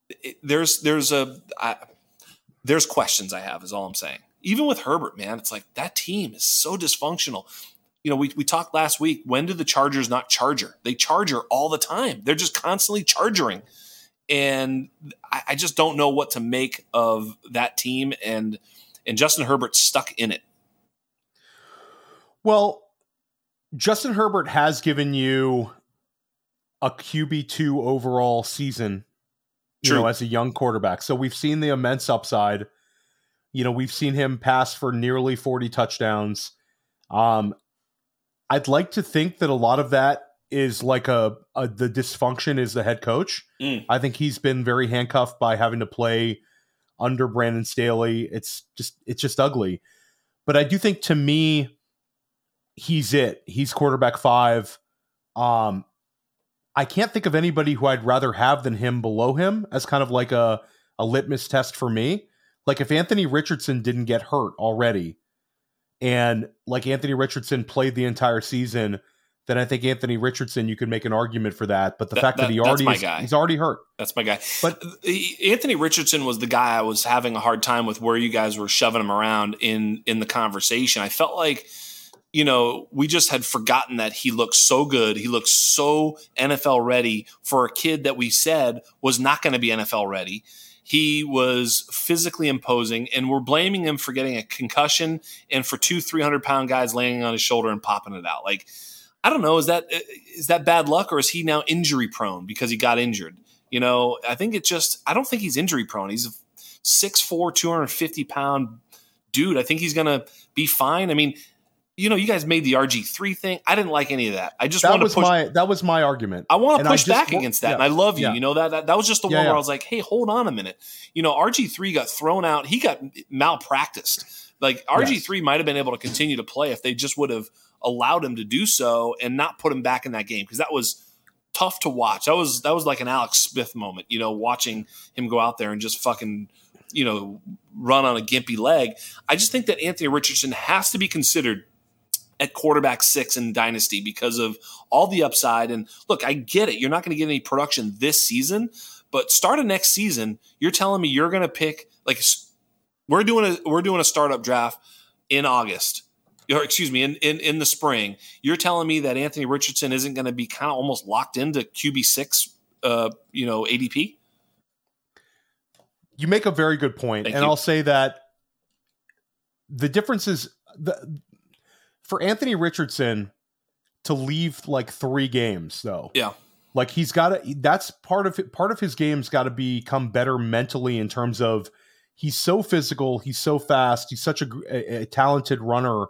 A: it, there's there's a I, there's questions I have is all I'm saying. Even with Herbert, man, it's like that team is so dysfunctional. You know, we, we talked last week. When do the Chargers not charger? They charger all the time. They're just constantly charging, and I, I just don't know what to make of that team. And and Justin Herbert stuck in it.
B: Well, Justin Herbert has given you a QB two overall season, you
A: True.
B: know, as a young quarterback. So we've seen the immense upside. You know, we've seen him pass for nearly forty touchdowns. Um, I'd like to think that a lot of that is like a, a the dysfunction is the head coach.
A: Mm.
B: I think he's been very handcuffed by having to play under Brandon Staley. It's just it's just ugly. But I do think to me, he's it. He's quarterback five. Um, I can't think of anybody who I'd rather have than him below him as kind of like a, a litmus test for me. Like if Anthony Richardson didn't get hurt already, and like Anthony Richardson played the entire season, then I think Anthony Richardson, you could make an argument for that. But the
A: That-
B: fact that,
A: that-
B: he already is, he's already hurt.
A: That's my guy.
B: But-
A: Anthony Richardson was the guy I was having a hard time with where you guys were shoving him around in in the conversation. I felt like you know, we just had forgotten that he looked so good. He looked so NFL ready for a kid that we said was not going to be NFL ready. He was physically imposing, and we're blaming him for getting a concussion and for two 300 pound guys laying on his shoulder and popping it out. Like, I don't know. Is that is that bad luck or is he now injury prone because he got injured? You know, I think it just. I don't think he's injury prone. He's a 6'4", 250 pound dude. I think he's gonna be fine. I mean, you know, you guys made the RG three thing. I didn't like any of that. I just
B: That
A: want to
B: was
A: push.
B: my that was my argument.
A: I want to push
B: just
A: back against that,
B: yeah,
A: and I love you.
B: yeah.
A: You know that, that that was just the
B: Yeah,
A: one where. I was like, "Hey, hold on a minute." You know, RG three got thrown out. He got malpracticed. Like RG three might have been able to continue to play if they just would have allowed him to do so and not put him back in that game because that was tough to watch. That was that was like an Alex Smith moment. You know, watching him go out there and just fucking you know run on a gimpy leg. I just think that Anthony Richardson has to be considered at quarterback six in Dynasty because of all the upside. And look, I get it. You're not going to get any production this season, but start of next season, you're telling me you're going to pick like we're doing a we're doing a startup draft in August. Or excuse me, in, in in the spring. You're telling me that Anthony Richardson isn't going to be kind of almost locked into QB six, uh, you know, ADP.
B: you make a very good point,
A: Thank
B: and
A: you.
B: I'll say that the difference is the for Anthony Richardson to leave like three games though.
A: Yeah.
B: Like he's got to that's part of it, part of his game's got to become better mentally in terms of he's so physical, he's so fast, he's such a, a, a talented runner,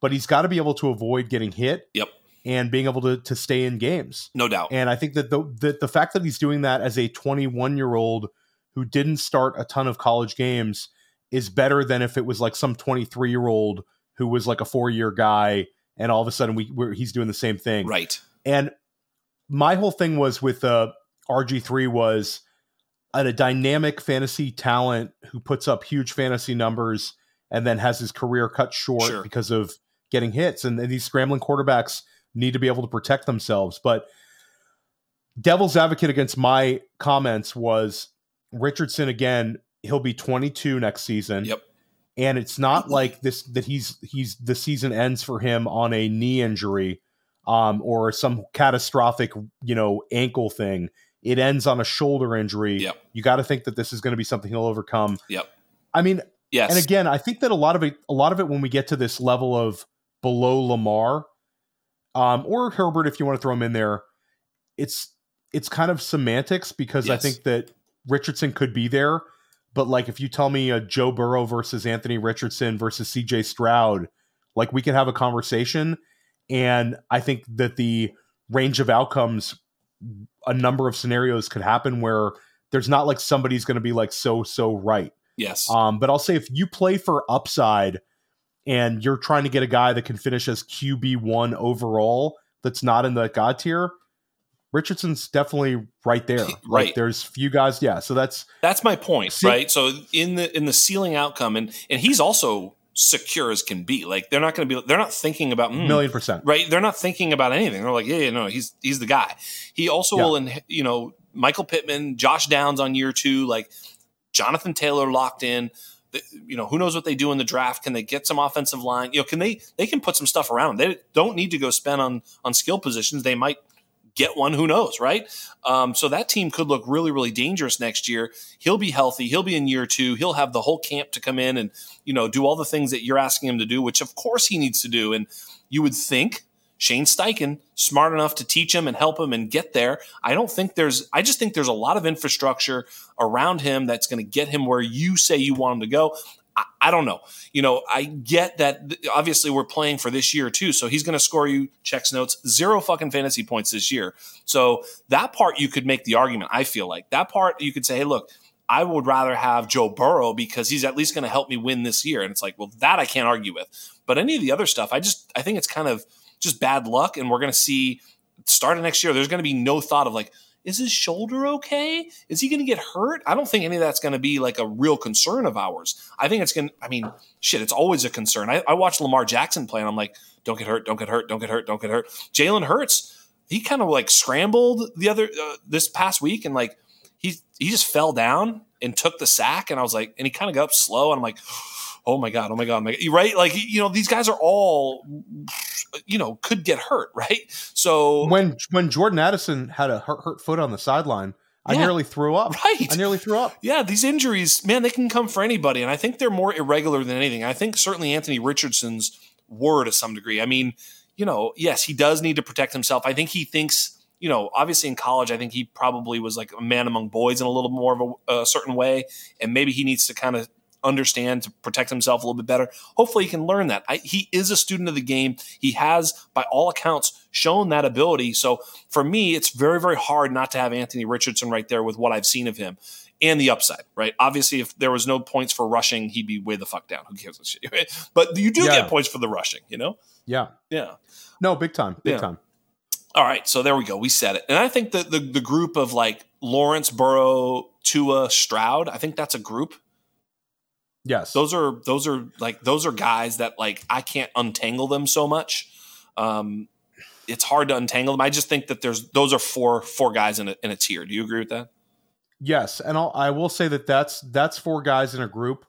B: but he's got to be able to avoid getting hit.
A: Yep.
B: And being able to to stay in games.
A: No doubt.
B: And I think that the, the the fact that he's doing that as a 21 year old who didn't start a ton of college games is better than if it was like some 23 year old who was like a four year guy and all of a sudden we we're, he's doing the same thing.
A: right.
B: And my whole thing was with uh, RG3 was a, a dynamic fantasy talent who puts up huge fantasy numbers and then has his career cut short
A: Sure.
B: because of getting hits. And, and these scrambling quarterbacks need to be able to protect themselves. But devil's advocate against my comments was Richardson again. He'll be 22 next season.
A: Yep.
B: And it's not like this that he's he's the season ends for him on a knee injury um, or some catastrophic, you know, ankle thing. It ends on a shoulder injury.
A: Yep.
B: You got to think that this is going to be something he'll overcome.
A: Yep.
B: I mean,
A: Yes.
B: and again, I think that a lot of it, a lot of it, when we get to this level of below Lamar, um, or Herbert, if you want to throw him in there, it's it's kind of semantics because I think that Richardson could be there, but like if you tell me a Joe Burrow versus Anthony Richardson versus C.J. Stroud, like we can have a conversation, and I think that the range of outcomes, a number of scenarios could happen where there's not like somebody's going to be like so so right.
A: yes.
B: Um, but I'll say if you play for upside and you're trying to get a guy that can finish as QB one overall, that's not in the God tier, Richardson's definitely right there. [LAUGHS] Like,
A: Right.
B: there's few guys, yeah. So that's
A: That's my point,
B: See-
A: right? So in the in the ceiling outcome, and and he's also secure as can be. Like they're not going to be. They're not thinking about mm,
B: million percent.
A: right. They're not thinking about anything. They're like, yeah, yeah, no, he's he's the guy. He also
B: Yeah.
A: will, in you know, Michael Pittman, Josh Downs on year two, like Jonathan Taylor locked in. You know, who knows what they do in the draft? Can they get some offensive line? You know, can they they can put some stuff around. They don't need to go spend on on skill positions. They might get one. Who knows, right? Um, so that team could look really, really dangerous next year. He'll be healthy. He'll be in year two. He'll have the whole camp to come in and you know do all the things that you're asking him to do, which of course he needs to do. And you would think Shane Steichen smart enough to teach him and help him and get there. I don't think there's. I just think there's a lot of infrastructure around him that's going to get him where you say you want him to go. I, don't know. You know, I get that. th- Obviously, we're playing for this year too, so he's going to score you checks notes zero fucking fantasy points this year. So that part you could make the argument. I feel like that part you could say, hey, look. I would rather have Joe Burrow because he's at least going to help me win this year. And it's like, well, that I can't argue with. But any of the other stuff, I just I think it's kind of just bad luck, and we're going to see start of next year, there's going to be no thought of like, is his shoulder okay? Is he going to get hurt? I don't think any of that's going to be like a real concern of ours. I think it's going to, I mean, shit, it's always a concern. I, I watched Lamar Jackson play and I'm like, don't get hurt, don't get hurt, don't get hurt, don't get hurt. Jalen Hurts, he kind of like scrambled the other, uh, this past week and like, he, he just fell down and took the sack. And I was like, and he kind of got up slow. And I'm like, oh my god, oh my god, oh my god, right? Like you know, these guys are all you know could get hurt, [LAUGHS] right? So
B: when when Jordan Addison had a hurt, hurt foot on the sideline. I yeah, nearly threw up.
A: Right.
B: I nearly threw up. [LAUGHS]
A: Yeah, these injuries, man, they can come for anybody. And I think they're more irregular than anything. I think certainly Anthony Richardson's were to some degree. I mean, you know, yes, he does need to protect himself. I think he thinks, you know, obviously in college, I think he probably was like a man among boys in a little more of a, a certain way. And maybe he needs to kind of understand to protect himself a little bit better. Hopefully, he can learn that. I, he is a student of the game. He has, by all accounts, shown that ability. So for me, it's very, very hard not to have Anthony Richardson right there with what I've seen of him and the upside, right? Obviously, if there was no points for rushing, he'd be way the fuck down. Who cares? Shit, [LAUGHS] But you do yeah. get points for the rushing, you know?
B: Yeah.
A: Yeah.
B: No, big time. Big yeah. time.
A: All right, so there we go. We said it, and I think that the the group of like Lawrence, Burrow, Tua, Stroud, I think that's a group
B: Yes.
A: Those are those are like those are guys that like I can't untangle them so much. Um it's hard to untangle them. I just think that there's those are four four guys in a, in a tier. Do you agree with that?
B: Yes, and I'll, I will say that that's that's four guys in a group,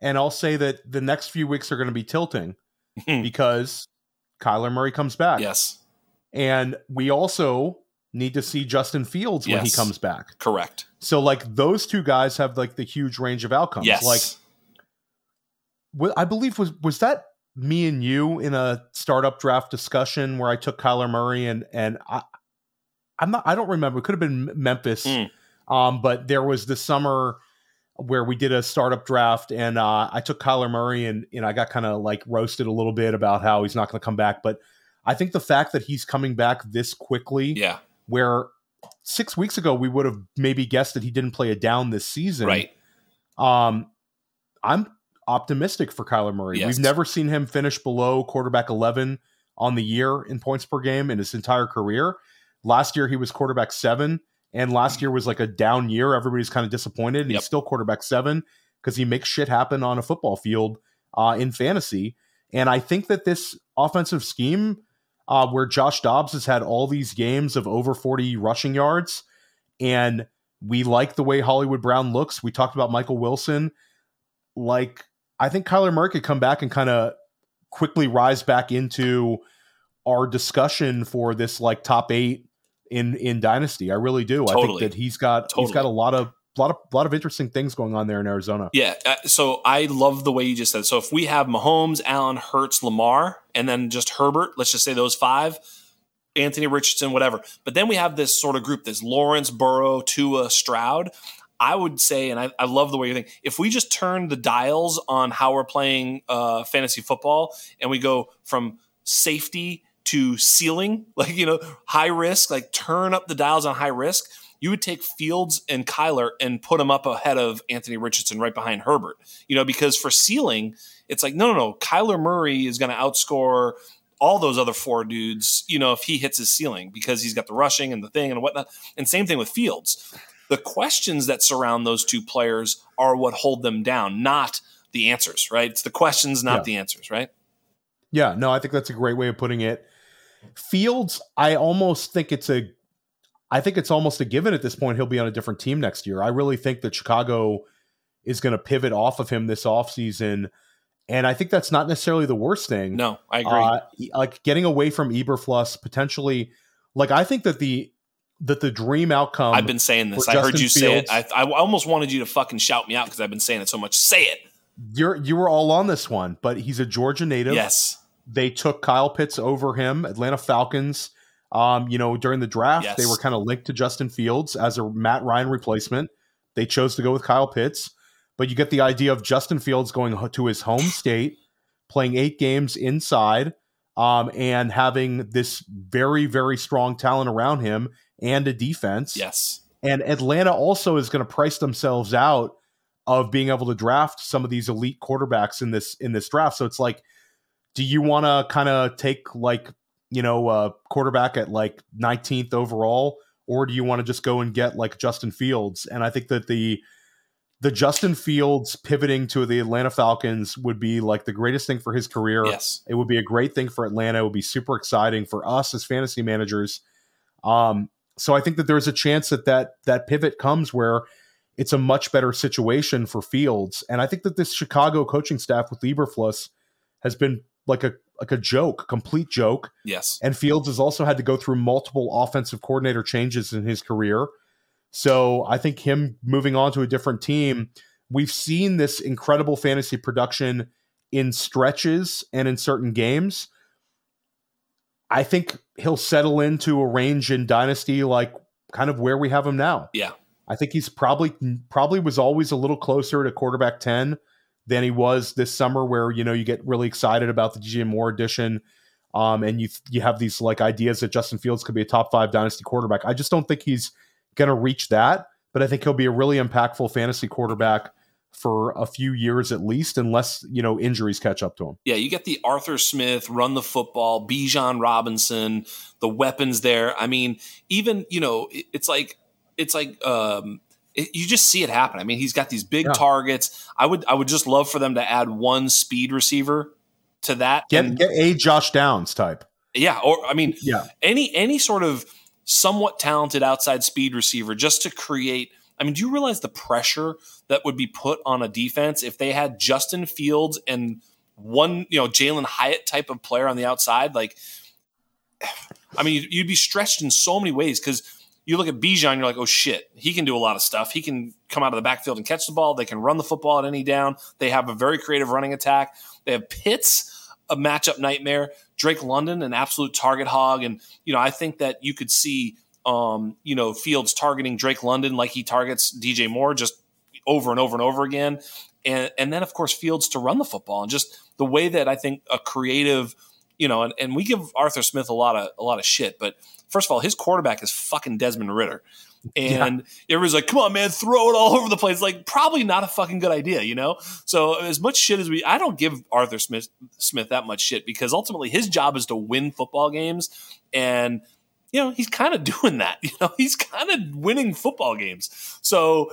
B: and I'll say that the next few weeks are going to be tilting [LAUGHS] because Kyler Murray comes back.
A: Yes,
B: and we also need to see Justin Fields when yes. he comes back.
A: Correct.
B: So like those two guys have like the huge range of outcomes.
A: Yes.
B: Like I believe was was that me and you in a startup draft discussion where I took Kyler Murray and and I I'm not I don't remember. It could have been Memphis. Mm. um but there was the summer where we did a startup draft and uh, I took Kyler Murray and and I got kind of like roasted a little bit about how he's not going to come back. But I think the fact that he's coming back this quickly
A: yeah.
B: where 6 weeks ago we would have maybe guessed that he didn't play a down this season.
A: Right.
B: Um I'm optimistic for Kyler Murray. Yes. We've never seen him finish below quarterback 11 on the year in points per game in his entire career. Last year, he was quarterback seven, and last year was like a down year. Everybody's kind of disappointed. And yep. He's still quarterback seven because he makes shit happen on a football field uh, in fantasy. And I think that this offensive scheme, uh, where Josh Dobbs has had all these games of over 40 rushing yards, and we like the way Hollywood Brown looks. We talked about Michael Wilson. Like I think Kyler Murray could come back and kind of quickly rise back into our discussion for this like top eight in in Dynasty. I really do. Totally. I think that he's got totally. he's got a lot of lot of lot of interesting things going on there in Arizona.
A: Yeah. Uh, so I love the way you just said. So if we have Mahomes, Allen, Hurts, Lamar, and then just Herbert, let's just say those five. Anthony Richardson, whatever. But then we have this sort of group, this Lawrence, Burrow, Tua, Stroud. I would say, and I, I love the way you think, if we just turn the dials on how we're playing uh, fantasy football and we go from safety to ceiling, [LAUGHS] like, you know, high risk, like turn up the dials on high risk, you would take Fields and Kyler and put them up ahead of Anthony Richardson right behind Herbert, you know, because for ceiling, it's like, no, no, no, Kyler Murray is going to outscore all those other four dudes, you know, if he hits his ceiling because he's got the rushing and the thing and whatnot. And same thing with Fields. The questions that surround those two players are what hold them down, not the answers, right? It's the questions, not yeah. the answers, right?
B: Yeah, no, I think that's a great way of putting it. Fields, I almost think it's a I think it's almost a given at this point he'll be on a different team next year. I really think that Chicago is going to pivot off of him this offseason. And I think that's not necessarily the worst thing.
A: No, I agree. Uh,
B: like getting away from Eberflus potentially, like I think that the that the dream outcome.
A: I've been saying this. I Justin heard you Fields, say it. I, I almost wanted you to fucking shout me out because I've been saying it so much. Say it.
B: You're you were all on this one, but he's a Georgia native.
A: Yes.
B: They took Kyle Pitts over him. Atlanta Falcons. Um, you know, during the draft, yes. they were kind of linked to Justin Fields as a Matt Ryan replacement. They chose to go with Kyle Pitts, but you get the idea of Justin Fields going to his home state, playing eight games inside, um, and having this very, very strong talent around him and a defense.
A: Yes.
B: And Atlanta also is going to price themselves out of being able to draft some of these elite quarterbacks in this in this draft. So it's like, do you want to kind of take like you know, uh, quarterback at like 19th overall, or do you want to just go and get like Justin Fields? And I think that the the Justin Fields pivoting to the Atlanta Falcons would be like the greatest thing for his career.
A: Yes.
B: It would be a great thing for Atlanta. It would be super exciting for us as fantasy managers. Um, so I think that there's a chance that that that pivot comes where it's a much better situation for Fields. And I think that this Chicago coaching staff with Eberflus has been like a like a joke, complete joke.
A: Yes.
B: And Fields has also had to go through multiple offensive coordinator changes in his career. So I think him moving on to a different team, we've seen this incredible fantasy production in stretches and in certain games. I think he'll settle into a range in dynasty like kind of where we have him now.
A: Yeah.
B: I think he's probably probably was always a little closer to quarterback 10 than he was this summer where you know you get really excited about the DJ Moore edition um, and you you have these like ideas that Justin Fields could be a top 5 dynasty quarterback. I just don't think he's going to reach that, but I think he'll be a really impactful fantasy quarterback for a few years at least, unless you know injuries catch up to him.
A: Yeah, you get the Arthur Smith run the football, Bijan Robinson, the weapons there. I mean, even you know, it's like it's like um, it, you just see it happen. I mean, he's got these big
B: Yeah.
A: targets. I would I would just love for them to add one speed receiver to that.
B: Get
A: And-
B: get a Josh Downs type.
A: yeah, or I mean,
B: Yeah.
A: any any sort of somewhat talented outside speed receiver just to create I mean, do you realize the pressure that would be put on a defense if they had Justin Fields and one, you know, Jalin Hyatt type of player on the outside? Like, I mean, you'd- be stretched in so many ways because you look at Bijan, you're like, oh shit, he can do a lot of stuff. He can come out of the backfield and catch the ball. They can run the football at any down. They have a very creative running attack. They have Pitts, a matchup nightmare. Drake London, an absolute target hog. And, you know, I think that you could see, um, you know, Fields targeting Drake London like he targets DJ Moore just over and over and over again. And, and then, of course, Fields to run the football and just the way that I think a creative, you know, and, and we give Arthur Smith a lot of a lot of shit, but first of all, his quarterback is fucking Desmond Ridder. And everybody's like, come on, man, throw it all [LAUGHS] over the place. Like, probably not a fucking good idea, you know? So as much shit as we I don't give Arthur Smith Smith that much shit because ultimately his job is to win football games. And you know, he's kind of doing that. [LAUGHS] You know, he's kind of winning football games. So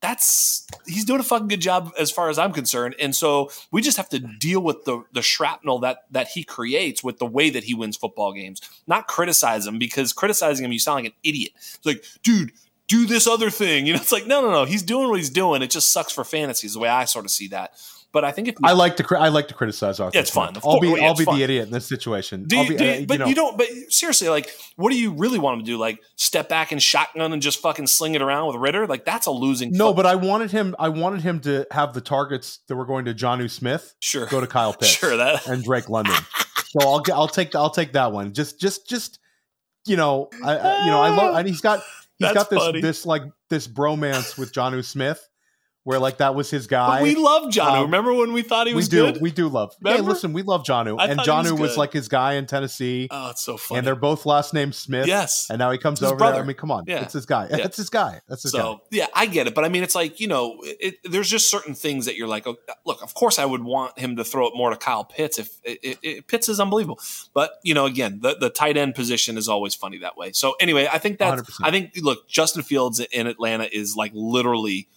A: that's he's doing a fucking good job as far as I'm concerned. And so we just have to deal with the the shrapnel that that he creates with the way that he wins football games. Not criticize him because criticizing him you sound like an idiot. It's like, dude, do this other thing. [LAUGHS] You know, it's like, no, no, no. He's doing what he's doing. It just sucks for fantasy is the way I sort of see that. But I think if
B: I like to I like to criticize Arthur.
A: Yeah, it's. Of
B: I'll be I'll be
A: fine.
B: the idiot in this situation.
A: Do
B: I'll
A: you,
B: be,
A: do you-
B: uh,
A: but
B: know,
A: you don't. But seriously, like, what do you really want him to do? Like, step back and shotgun and just fucking sling it around with Ridder? Like, that's a losing.
B: No, but I wanted him. I wanted him to have the targets that were going to Jonnu Smith
A: sure,
B: go to Kyle [LAUGHS] Pitts
A: sure that.
B: and Drake London. so I'll get. I'll take. I'll take that one. Just, just, just. You know, I, I you know, I love. And he's got. He's
A: That's
B: got this
A: funny.
B: this like this bromance with Jonnu Smith, where like that was his guy.
A: But we love John.
B: Um,
A: Remember when we thought he
B: we
A: was
B: do.
A: good?
B: We do love. Hey,
A: Remember?
B: listen, we love Jonnu,
A: I
B: and
A: he was
B: was like his guy in Tennessee,
A: oh, it's so funny.
B: and they're both last name Smith.
A: yes.
B: And now he comes over there. I mean, come on,
A: Yeah.
B: it's his guy. [LAUGHS]
A: Yeah.
B: That's his guy. That's his guy.
A: So yeah, I get it, but I mean, it's like you know, it, there's just certain things that you're like, oh, look, of course, I would want him to throw it more to Kyle Pitts if it, it, Pitts is unbelievable, but you know, again, the, the tight end position is always funny that way. So anyway, I think that's
B: 100%.
A: I think look, Justin Fields in Atlanta is like literally,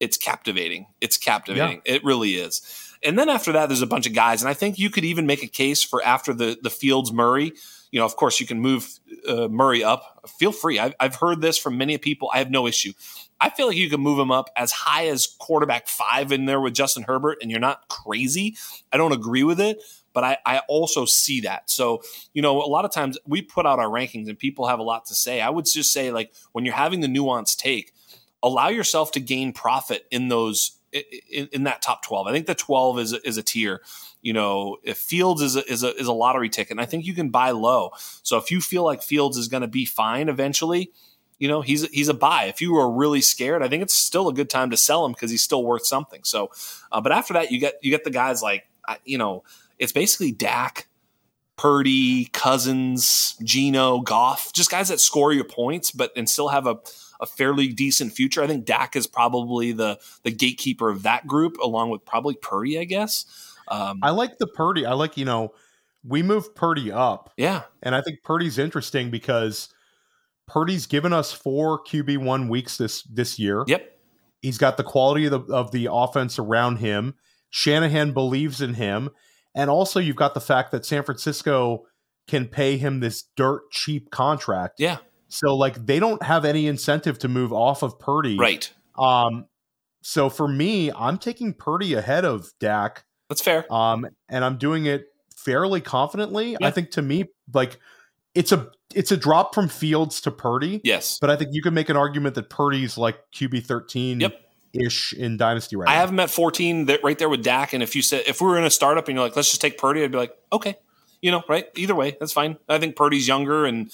A: it's captivating. It's captivating. It really is. And then after that, there's a bunch of guys, and I think you could even make a case for after the the Fields Murray. You know, of course, you can move uh, Murray up. Feel free. I've, I've heard this from many people. I have no issue. I feel like you can move him up as high as quarterback five in there with Justin Herbert, and you're not crazy. I don't agree with it, but I, I also see that. So, you know, a lot of times we put out our rankings and people have a lot to say. I would just say, like, when you're having the nuanced take, allow yourself to gain profit in those in, in that top 12. I think the 12 is a, is a tier. You know, if Fields is a, is a is a lottery ticket, and I think you can buy low. So if you feel like Fields is going to be fine eventually, you know, he's he's a buy. If you are really scared, I think it's still a good time to sell him because he's still worth something. So, uh, but after that, you get you get the guys like you know, it's basically Dak, Purdy, Cousins, Geno, Goff, just guys that score your points, but and still have a a fairly decent future. I think Dak is probably the the gatekeeper of that group, along with probably Purdy, I guess. Um,
B: I like the Purdy. I like you know we moved Purdy up.
A: Yeah.
B: And I think Purdy's interesting because Purdy's given us four QB one weeks this this year.
A: Yep.
B: He's got the quality of the of the offense around him. Shanahan believes in him, and also you've got the fact that San Francisco can pay him this dirt cheap contract.
A: Yeah.
B: So like they don't have any incentive to move off of Purdy.
A: Right.
B: Um. So for me, I'm taking Purdy ahead of Dak.
A: That's fair.
B: Um, and I'm doing it fairly confidently.
A: Yeah.
B: I think to me, like it's a it's a drop from Fields to Purdy.
A: Yes.
B: But I think you can make an argument that Purdy's like QB thirteen
A: Yep.
B: ish in Dynasty right
A: I
B: now.
A: have him at 14 that right there with Dak. And if you said, if we were in a startup and you're like, let's just take Purdy, I'd be like, okay. You know, right? Either way, that's fine. I think Purdy's younger and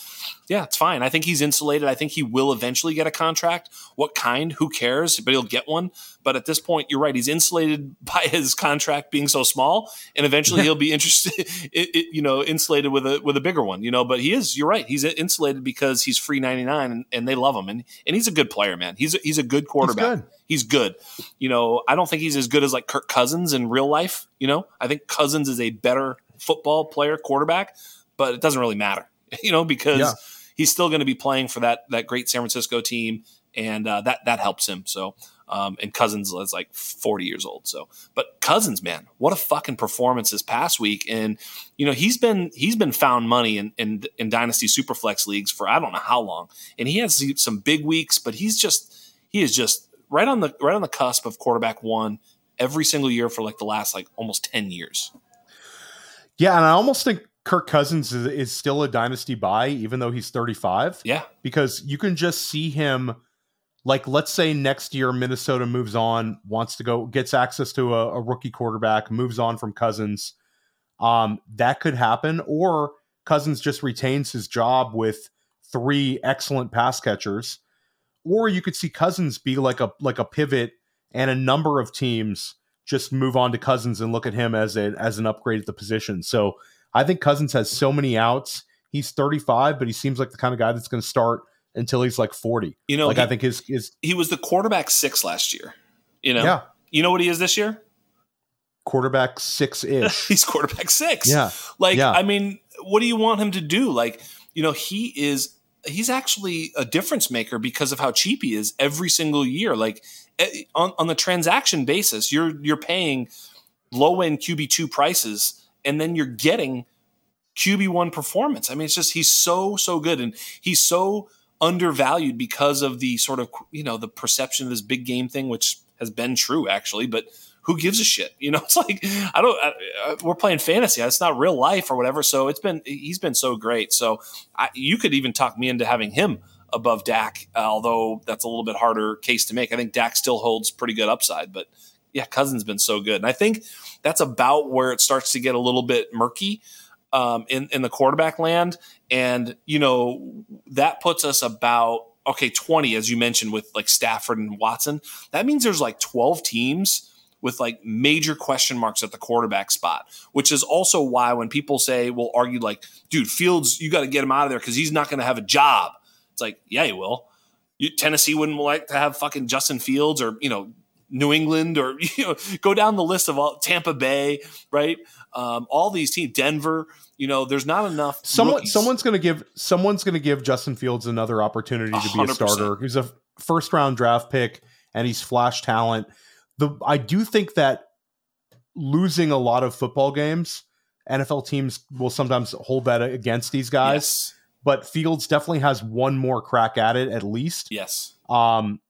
A: yeah, it's fine. I think he's insulated. I think he will eventually get a contract. What kind? Who cares? But he'll get one. But at this point, you're right. He's insulated [LAUGHS] by his contract being so small, and eventually he'll be [LAUGHS] interested, it, it, you know, insulated with a with a bigger one. You know, but he is. You're right. He's insulated because he's free 99, and, and they love him, and and he's a good player, man. He's a, he's a good quarterback.
B: good.
A: He's good. You know, I don't think he's as good as like Kirk Cousins in real life. You know, I think Cousins is a better football player, quarterback, but it doesn't really matter. [LAUGHS] You know, because
B: Yeah.
A: he's still going to be playing for that that great San Francisco team, and uh, that that helps him. So, um, and Cousins is like forty years old. So, but Cousins, man, what a fucking performance this past week, and you know he's been he's been found money in in, in dynasty superflex leagues for I don't know how long, and he has some big weeks, but he's just he is just right on the right on the cusp of quarterback one every single year for like the last like almost ten years.
B: Yeah, and I almost think Kirk Cousins is, is still a dynasty buy, even though he's 35,
A: Yeah,
B: because you can just see him. Like, let's say next year Minnesota moves on, wants to go, gets access to a, a rookie quarterback, moves on from Cousins. Um, that could happen, or Cousins just retains his job with three excellent pass catchers, or you could see Cousins be like a like a pivot, and a number of teams just move on to Cousins and look at him as a as an upgrade at the position. So I think Cousins has so many outs. He's 35, but he seems like the kind of guy that's going to start until he's like 40.
A: you know,
B: like
A: he,
B: I think his his
A: he was the quarterback six last year. You know,
B: yeah
A: you know what he is this year?
B: quarterback six ish. [LAUGHS]
A: He's quarterback six.
B: yeah,
A: Like,
B: Yeah.
A: I mean, what do you want him to do? Like, you know, he is he's actually a difference maker because of how cheap he is every single year. Like eh, on, on the transaction basis, you're you're paying low end QB two prices, and then you're getting QB one performance. I mean, it's just he's so so good, and he's so undervalued because of the sort of you know the perception of this big game thing, which has been true actually, but who gives a shit? You know, [LAUGHS] it's like I don't. I, I, we're playing fantasy. It's not real life or whatever. So it's been he's been so great. So I, you could even talk me into having him above Dak, uh, although that's a little bit harder case to make. I think Dak still holds pretty good upside, but yeah, Cousins been so good, and I think that's about where it starts to get a little bit murky um, in in the quarterback land, and you know that puts us about okay twenty as you mentioned with like Stafford and Watson. That means there's like twelve teams with like major question marks at the quarterback spot, which is also why when people say, will argue like, dude, Fields, you got to get him out of there because he's not going to have a job. It's like, yeah, he will. You, Tennessee wouldn't like to have fucking Justin Fields or, you know, New England or, [LAUGHS] you know, go down the list of all Tampa Bay, right? Um, all these teams, Denver, you know, there's not enough.
B: someone
A: rookies.
B: someone's going to give someone's going to give Justin Fields another opportunity to be a starter. He's a first round draft pick and he's flash talent. The I do think that losing a lot of football games, NFL teams will sometimes hold that against these guys.
A: Yes.
B: But Fields definitely has one more crack at it at least.
A: Yes.
B: Um,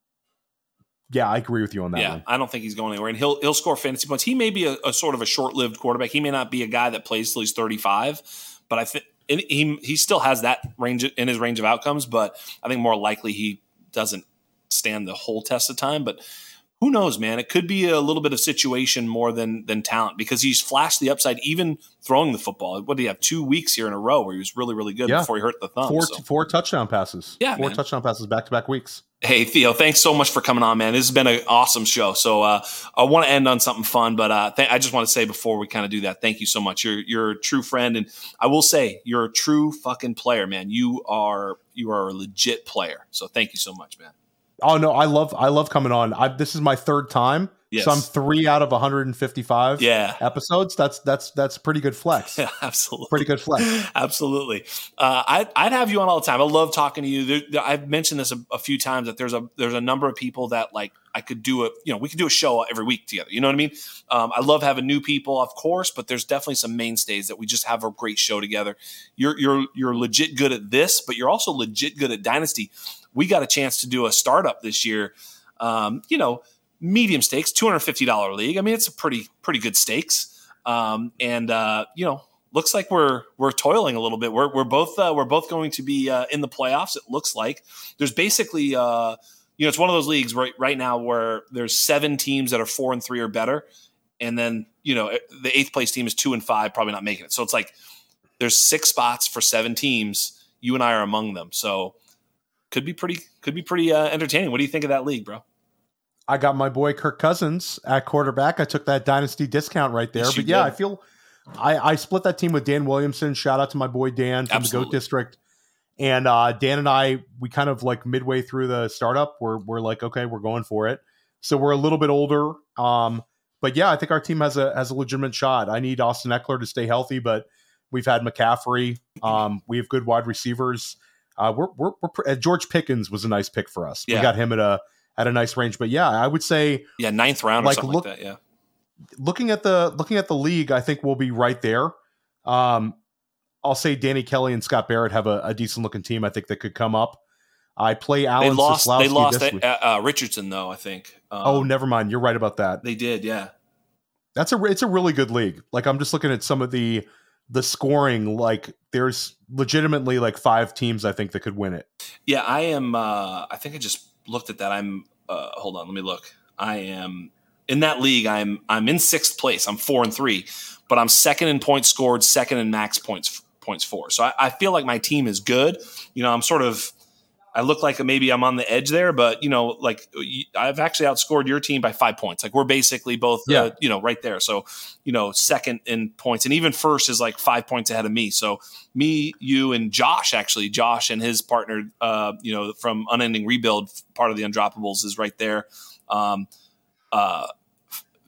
B: yeah, I agree with you on that
A: yeah,
B: one.
A: I don't think he's going anywhere, and he'll he'll score fantasy points. He may be a, a sort of a short lived quarterback. He may not be a guy that plays till he's thirty five, but I think he he still has that range in his range of outcomes. But I think more likely he doesn't stand the whole test of time. But who knows, man? It could be a little bit of situation more than than talent because he's flashed the upside even throwing the football. What do you have? Two weeks here in a row where he was really really good
B: Yeah.
A: before he hurt the thumb.
B: Four
A: so.
B: four touchdown passes.
A: Yeah,
B: four
A: man.
B: touchdown passes back to back weeks.
A: Hey Theo, thanks so much for coming on, man. This has been an awesome show. So uh, I want to end on something fun, but uh, th- I just want to say before we kind of do that, thank you so much. You're you're a true friend, and I will say you're a true fucking player, man. You are you are a legit player. So thank you so much, man.
B: Oh no, I love I love coming on. I, this is my third time,
A: Yes.
B: some three out of 155
A: yeah.
B: episodes. That's that's that's pretty good flex. [LAUGHS]
A: Yeah, absolutely.
B: Pretty good flex.
A: Absolutely. Uh, I'd, I'd have you on all the time. I love talking to you. There, there- I've mentioned this a, a few times that there's a there's a number of people that like I could do a you know we could do a show every week together. You know what I mean? Um, I love having new people, of course, but there's definitely some mainstays that we just have a great show together. You're you're you're legit good at this, but you're also legit good at Dynasty. We got a chance to do a startup this year. Um, you know, medium stakes, two hundred fifty dollar league. I mean, it's a pretty pretty good stakes. Um, and uh, you know, looks like we're we're toiling a little bit. We're we're both uh, we're both going to be uh, in the playoffs. It looks like there's basically uh, you know it's one of those leagues right right now where there's seven teams that are four and three or better, and then you know the eighth place team is two and five, probably not making it. So it's like there's six spots for seven teams. You and I are among them, so could be pretty could be pretty uh, entertaining. What do you think of that league, bro?
B: I got my boy Kirk Cousins at quarterback. I took that dynasty discount right there.
A: Yes,
B: but yeah,
A: did.
B: I feel I, I split that team with Dan Williamson. Shout out to my boy Dan from the Goat District. And uh, Dan and I, we kind of like midway through the startup, we're we're like, okay, we're going for it. So we're a little bit older. Um, but yeah, I think our team has a has a legitimate shot. I need Austin Ekeler to stay healthy, but we've had McCaffrey. Um, we have good wide receivers. Uh, we're we're, we're uh, George Pickens was a nice pick for us.
A: Yeah.
B: We got him at a at a nice range. But yeah, I would say
A: Yeah, ninth round or
B: Like,
A: something
B: look-
A: like that. Yeah.
B: looking at the looking at the league, I think we'll be right there. Um, I'll say Danny Kelly and Scott Barrett have a, a decent looking team. I think that could come up. I play
A: They
B: Alan
A: lost. They lost
B: this
A: uh,
B: week.
A: uh, Richardson though. I think. Um,
B: oh, never mind. You're right about that.
A: They did. Yeah.
B: That's a it's a really good league. Like I'm just looking at some of the the scoring. Like there's legitimately like five teams I think that could win it.
A: Yeah. I am. Uh, I think I just looked at that. I'm. Uh, hold on. Let me look. I am in that league. I'm. I'm in sixth place. I'm four and three, but I'm second in points scored, second in max points points for. So I, I feel like my team is good. You know, I'm sort of. I look like maybe I'm on the edge there, but you know, like I've actually outscored your team by five points. Like we're basically both,
B: Yeah.
A: uh, you know, right there. So, you know, second in points, and even first is like five points ahead of me. So, me, you, and Josh actually, Josh and his partner, uh, you know, from Unending Rebuild, part of the Undroppables, is right there. Um, uh,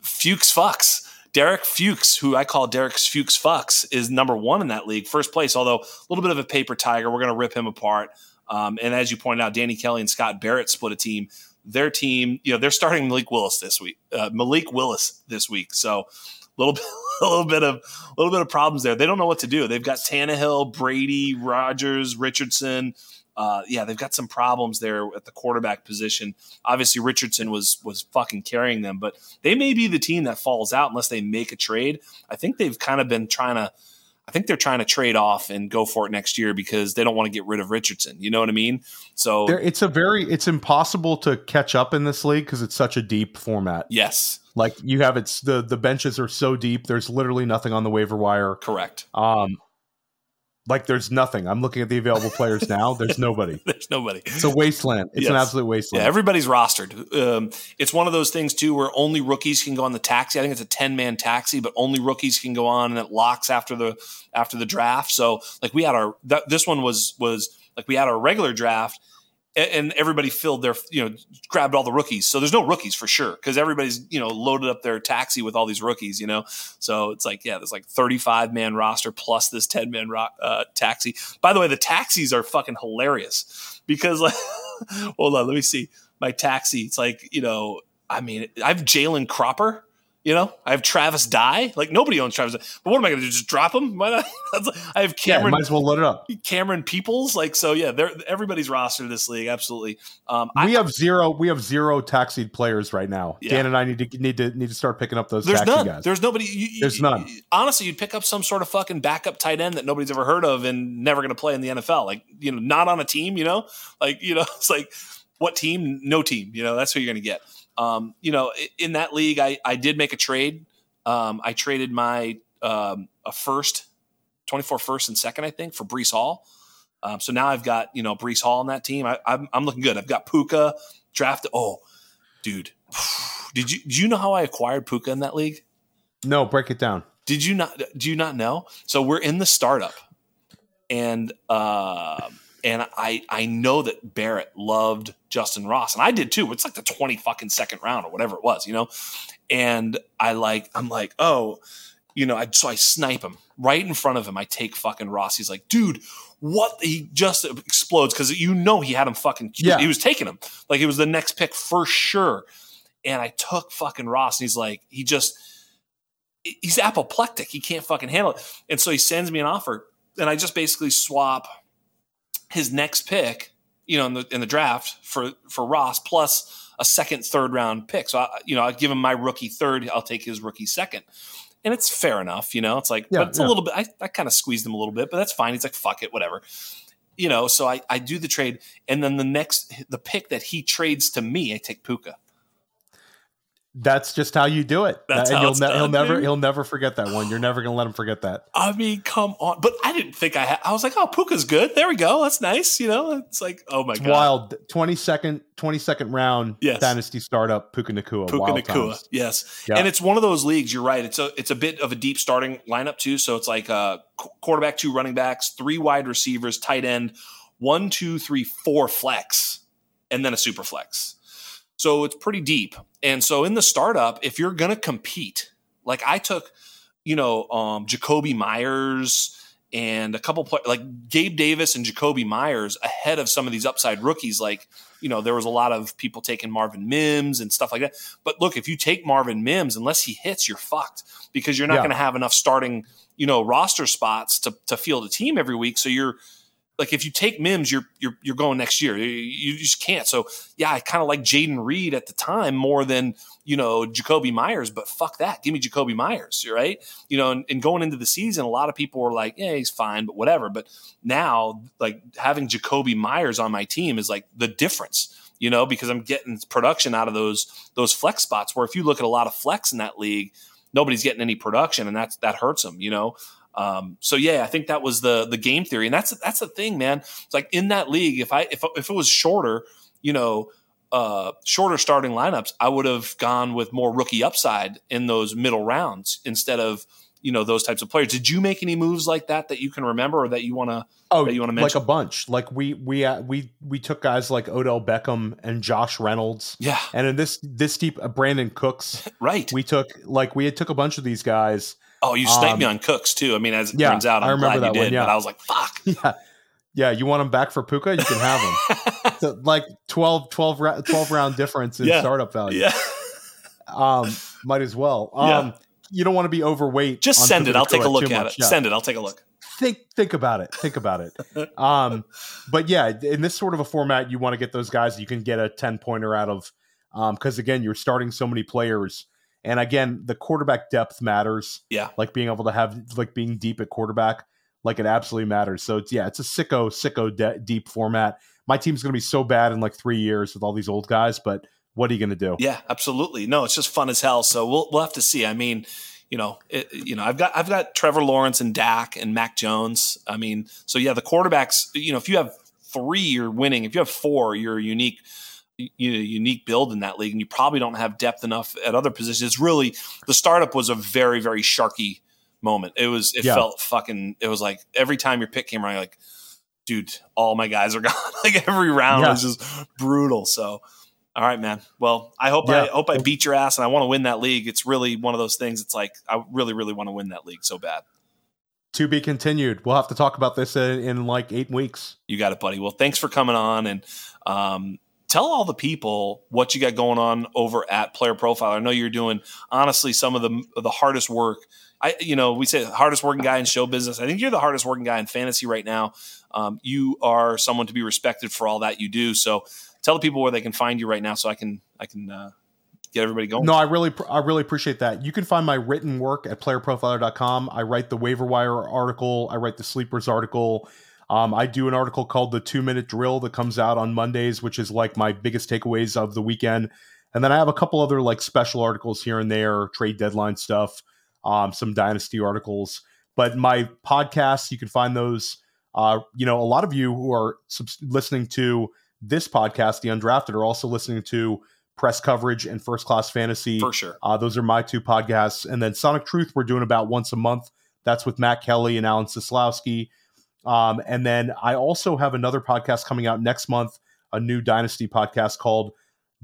A: Fuchs Fucks. Derek Fuchs, who I call Derek Fuchs Fucks, is number one in that league, first place. Although a little bit of a paper tiger, we're going to rip him apart. Um, and as you pointed out, Danny Kelly and Scott Barrett split a team. Their team, you know, they're starting Malik Willis this week. Uh, Malik Willis this week. So a little [LAUGHS] bit, a little bit of, a little bit of problems there. They don't know what to do. They've got Tannehill, Brady, Rodgers, Richardson. Uh, yeah, they've got some problems there at the quarterback position. Obviously, Richardson was was fucking carrying them, but they may be the team that falls out unless they make a trade. I think they've kind of been trying to. I think they're trying to trade off and go for it next year because they don't want to get rid of Richardson. You know what I mean? So
B: There, it's a very it's impossible to catch up in this league because it's such a deep format.
A: yes,
B: Like you have it's the the benches are so deep. There's literally nothing on the waiver wire.
A: correct.
B: Um, like there's nothing. I'm looking at the available players now. There's nobody. [LAUGHS]
A: There's nobody.
B: It's a wasteland. It's an
A: Yes.
B: absolute
A: Yeah,
B: wasteland.
A: everybody's rostered. Um, it's one of those things too where only rookies can go on the taxi. I think it's a ten man taxi, but only rookies can go on, and it locks after the after the draft. So like we had our that, this one was was like we had our regular draft, and everybody filled their you know grabbed all the rookies. So there's no rookies for sure because everybody's you know loaded up their taxi with all these rookies. You know, so it's like yeah, there's like 35 man roster plus this 10 man ro- uh, taxi. By the way, the taxis are fucking hilarious because like [LAUGHS] hold on, let me see my taxi. It's like you know, I mean, I have Jalen Cropper. You know, I have Travis Dye. Like nobody owns Travis. Dye. But what am I going to do? Just drop him? Why not? [LAUGHS] I have Cameron.
B: yeah, might as well load it up.
A: Cameron Peoples. Like so, yeah. They're everybody's roster this league. Absolutely. Um, I,
B: we have zero. We have zero taxied players right now.
A: Yeah.
B: Dan and I need to need to need to start picking up those
A: there's none.
B: guys.
A: There's nobody. You, you-
B: There's none.
A: Honestly, you'd pick up some sort of fucking backup tight end that nobody's ever heard of and never going to play in the NFL. Like you know, not on a team. You know, like you know, [LAUGHS] it's like what team? No team. You know, that's who you're going to get. Um, you know, in that league, I I did make a trade. Um, I traded my um, a first, 24 first and second, I think, for Breece Hall. Um, so now I've got you know Breece Hall on that team. I, I'm I'm looking good. I've got Puka drafted. Oh, dude, [SIGHS] did you do you know how I acquired Puka in that league?
B: no, break it down.
A: Did you not? Do you not know? So we're in the startup, and uh, and I I know that Barrett loved Justyn Ross, and I did too. It's like the twenty fucking second round or whatever it was, you know. And I like I'm like, oh, you know, I so I snipe him right in front of him. I take fucking Ross. He's like, dude, what? He just explodes because you know he had him fucking.
B: Yeah.
A: he was taking him like it was the next pick for sure. And I took fucking Ross, and he's like, he just he's apoplectic. He can't fucking handle it. And so he sends me an offer, and I just basically swap his next pick, you know, in the in the draft for for Ross plus a second, third round pick. So I, you know, I give him my rookie third. I'll take his rookie second. And it's fair enough, you know. It's like,
B: Yeah,
A: but it's
B: yeah.
A: a little bit. I, I kind of squeezed him a little bit, but that's fine. He's like, fuck it, whatever. You know, so I, I do the trade, and then the next the pick that he trades to me, I take Puka.
B: That's just how you do it.
A: That's
B: and
A: how
B: you'll ne- he'll
A: done,
B: never
A: dude.
B: he'll never forget that one. You're never gonna let him forget that.
A: I mean, come on. But I didn't think I had. I was like, oh, Puka's good. There we go. That's nice. You know, it's like, oh my
B: It's
A: god,
B: wild. 20 second, 20 second round
A: Yes.
B: dynasty startup Puka Nacua.
A: Puka Nacua.
B: times.
A: Yes,
B: Yeah.
A: and it's one of those leagues. You're right. It's a it's a bit of a deep starting lineup too. So it's like uh, qu- quarterback, two running backs, three wide receivers, tight end, one, two, three, four flex, and then a super flex. So it's pretty deep. And so in the startup, if you're gonna compete, like I took, you know, um, Jakobi Meyers and a couple play- like Gabe Davis and Jakobi Meyers ahead of some of these upside rookies. Like, you know, there was a lot of people taking Marvin Mims and stuff like that. But look, if you take Marvin Mims, unless he hits, you're fucked because you're not
B: Yeah.
A: going to have enough starting, you know, roster spots to to field a team every week. So you're like, if you take Mims, you're you're you're going next year. You, you just can't. So yeah, I kind of like Jayden Reed at the time more than you know Jakobi Meyers. But fuck that, give me Jakobi Meyers, right? You know, and, and going into the season, a lot of people were like, yeah, he's fine, but whatever. But now, like having Jakobi Meyers on my team is like the difference you know, because I'm getting production out of those those flex spots. Where if you look at a lot of flex in that league, nobody's getting any production, and that's that hurts them, you know. Um, so yeah, I think that was the the game theory, and that's that's the thing, man. It's like in that league, if I if if it was shorter, you know, uh, shorter starting lineups, I would have gone with more rookie upside in those middle rounds instead of you know those types of players. Did you make any moves like that that you can remember or that you want to?
B: Oh,
A: that you wanna
B: like a bunch. Like we we uh, we we took guys like Odell Beckham and Josh Reynolds,
A: Yeah,
B: and in this this deep uh, Brandin Cooks. [LAUGHS]
A: right.
B: We took like we had took a bunch of these guys.
A: Oh, you sniped me
B: Um,
A: on Cooks too. I mean, as it
B: yeah,
A: turns out,
B: I
A: I'm
B: remember
A: glad you
B: that one,
A: did.
B: yeah.
A: But I was like, "Fuck." [LAUGHS]
B: Yeah, yeah. You want them back for Puka? You can have them. [LAUGHS] so, like 12, 12, 12 round difference in
A: Yeah.
B: startup value.
A: yeah,
B: Um, might as well.
A: Yeah.
B: Um, you don't want to be overweight.
A: just send it. I'll take a look at
B: much.
A: it.
B: Yeah.
A: Send it. I'll take a look.
B: think think about it think about it [LAUGHS] um but yeah in this sort of a format you want to get those guys you can get a 10 pointer out of um because again you're starting so many players and again the quarterback depth matters
A: Yeah.
B: like being able to have like being deep at quarterback like it absolutely matters so it's yeah it's a sicko sicko de- deep format my team's going to be so bad in like three years with all these old guys but what are you going to do
A: Yeah, absolutely. No, it's just fun as hell. So we'll we'll have to see. I mean, you know, it, you know, I've got I've got Trevor Lawrence and Dak and Mac Jones. I mean, so yeah, the quarterbacks. You know, if you have three, you're winning. If you have four, you're a unique. You know, unique build in that league, and you probably don't have depth enough at other positions. Really the startup was a very, very sharky moment. It was, it
B: Yeah.
A: felt fucking. It was like every time your pick came around, like, dude, all my guys are [LAUGHS] gone. like every round
B: Yeah.
A: was just brutal. So, all right, man. Well, I hope
B: Yeah.
A: I hope I beat your ass, and I want to win that league. It's really one of those things. It's like I really, really want to win that league so bad.
B: to be continued we'll have to talk about this in, in like eight weeks
A: You got it, buddy. Well, thanks for coming on and um, tell all the people what you got going on over at Player Profiler. I know you're doing honestly some of the the hardest work. I, you know, we say hardest working guy in show business. I think you're the hardest working guy in fantasy right now. Um, you are someone to be respected for all that you do. So, tell the people where they can find you right now, so I can I can uh, get everybody going.
B: No, I really, I really appreciate that. You can find my written work at playerprofiler.com. I write the waiver wire article. I write the sleepers article. Um, I do an article called the two minute drill that comes out on Mondays, which is like my biggest takeaways of the weekend. And then I have a couple other like special articles here and there, trade deadline stuff, um, some dynasty articles. But my podcasts, you can find those. Uh, you know, a lot of you who are subs- listening to this podcast, The Undrafted, are also listening to press coverage and first class fantasy.
A: for sure.
B: Uh, those are my two podcasts. And then Sonic Truth, we're doing about once a month. That's with Matt Kelley and Alan Seslowsky. Um, and then I also have another podcast coming out next month, a new Dynasty podcast called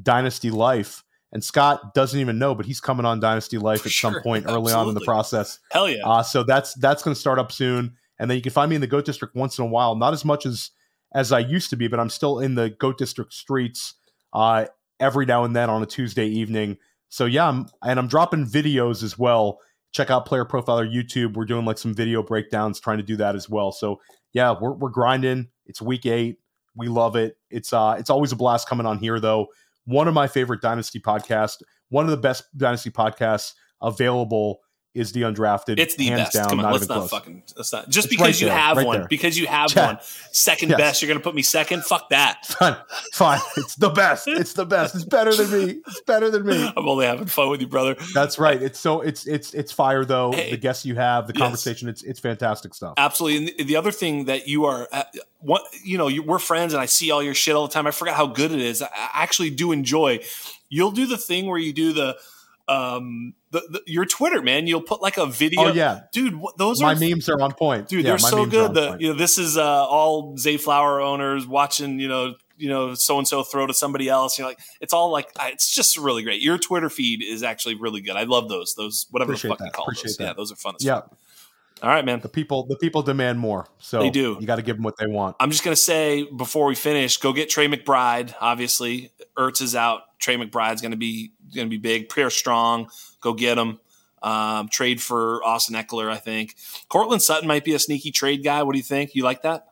B: Dynasty Life. And Scott doesn't even know, but he's coming on Dynasty Life
A: For
B: at some
A: sure.
B: point [LAUGHS] early on in the process.
A: Hell yeah.
B: Uh, so that's that's going to start up soon, and then you can find me in the Goat District once in a while. Not as much as as I used to be, but I'm still in the Goat District streets uh, every now and then on a Tuesday evening. So yeah, I'm, and I'm dropping videos as well. Check out Player Profiler YouTube. We're doing like some video breakdowns, trying to do that as well. So yeah, we're we're grinding. It's week eight. We love it. It's uh it's always a blast coming on here though. One of my favorite Dynasty podcasts, one of the best Dynasty podcasts available is the undrafted.
A: It's the
B: hands
A: best.
B: Down,
A: Come on,
B: not
A: let's not
B: close.
A: fucking. Let's not. Just
B: It's
A: because
B: right
A: you
B: there,
A: have
B: right
A: one,
B: there.
A: because you have
B: Yeah.
A: one, second
B: Yes.
A: best, you're gonna put me second. Fuck that. [LAUGHS]
B: Fine, fine. It's the best. It's the best. It's better than me. It's better than me. [LAUGHS]
A: I'm only having fun with you, brother.
B: That's right. It's so it's it's it's fire though.
A: Hey.
B: the guests you have, the
A: Yes.
B: conversation. It's it's fantastic stuff.
A: Absolutely. And the other thing that you are, uh, what you know, you, we're friends, and I see all your shit all the time. I forgot how good it is. I actually do enjoy. You'll do the thing where you do the, um, the, the your Twitter, man. You'll put like a video.
B: Oh yeah,
A: dude. What, those
B: my
A: are
B: memes are on point,
A: dude.
B: Yeah,
A: they're so good. The
B: point.
A: you know, this is uh, all Zayflower owners watching. You know, you know, so and so throw to somebody else. You're like, it's all like, it's just really great. Your Twitter feed is actually really good. I love those. Those whatever
B: Appreciate
A: the fuck you
B: that.
A: call
B: Appreciate
A: those.
B: that.
A: Yeah, those are fun.
B: Yeah.
A: fuck. All right, man.
B: The people the people demand more, so
A: They do.
B: You got to give them what they want.
A: I'm just gonna say before we finish, go get Trey McBride. Obviously, Ertz is out. Trey McBride's gonna be gonna be big. Pierre Strong, go get him. Um, trade for Austin Ekeler, I think. Courtland Sutton might be a sneaky trade guy. What do you think? You like that?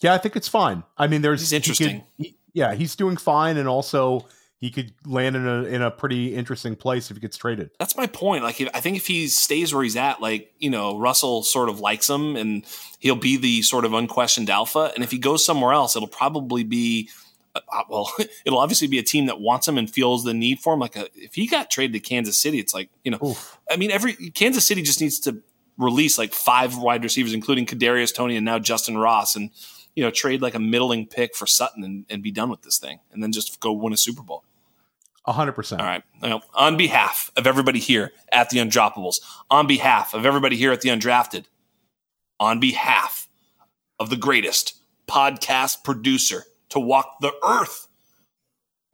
B: Yeah, I think it's fine. I mean, there's
A: He's
B: he could-
A: interesting.
B: he- yeah, he's doing fine, and also he could land in a in a pretty interesting place if he gets traded.
A: That's my point. Like, if, I think if he stays where he's at, like you know, Russell sort of likes him, and he'll be the sort of unquestioned alpha. And if he goes somewhere else, it'll probably be. Uh, well, [LAUGHS] it'll obviously be a team that wants him and feels the need for him. Like, a, if he got traded to Kansas City, it's like you know,
B: Oof.
A: I mean, every Kansas City just needs to release like five wide receivers, including Kadarius Toney and now Justyn Ross, and you know, trade like a middling pick for Sutton and, and be done with this thing, and then just go win a Super Bowl.
B: A hundred percent.
A: All right. Well, on behalf of everybody here at the Undroppables, on behalf of everybody here at the Undrafted, on behalf of the greatest podcast producer to walk the earth,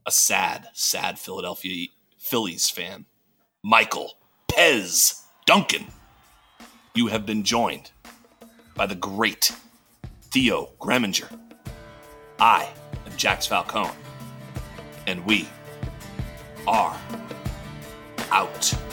A: a sad, sad Philadelphia Phillies fan, Michael Pez Duncan, you have been joined by the great Theo Gremminger. I am Jax Falcone, and we are out.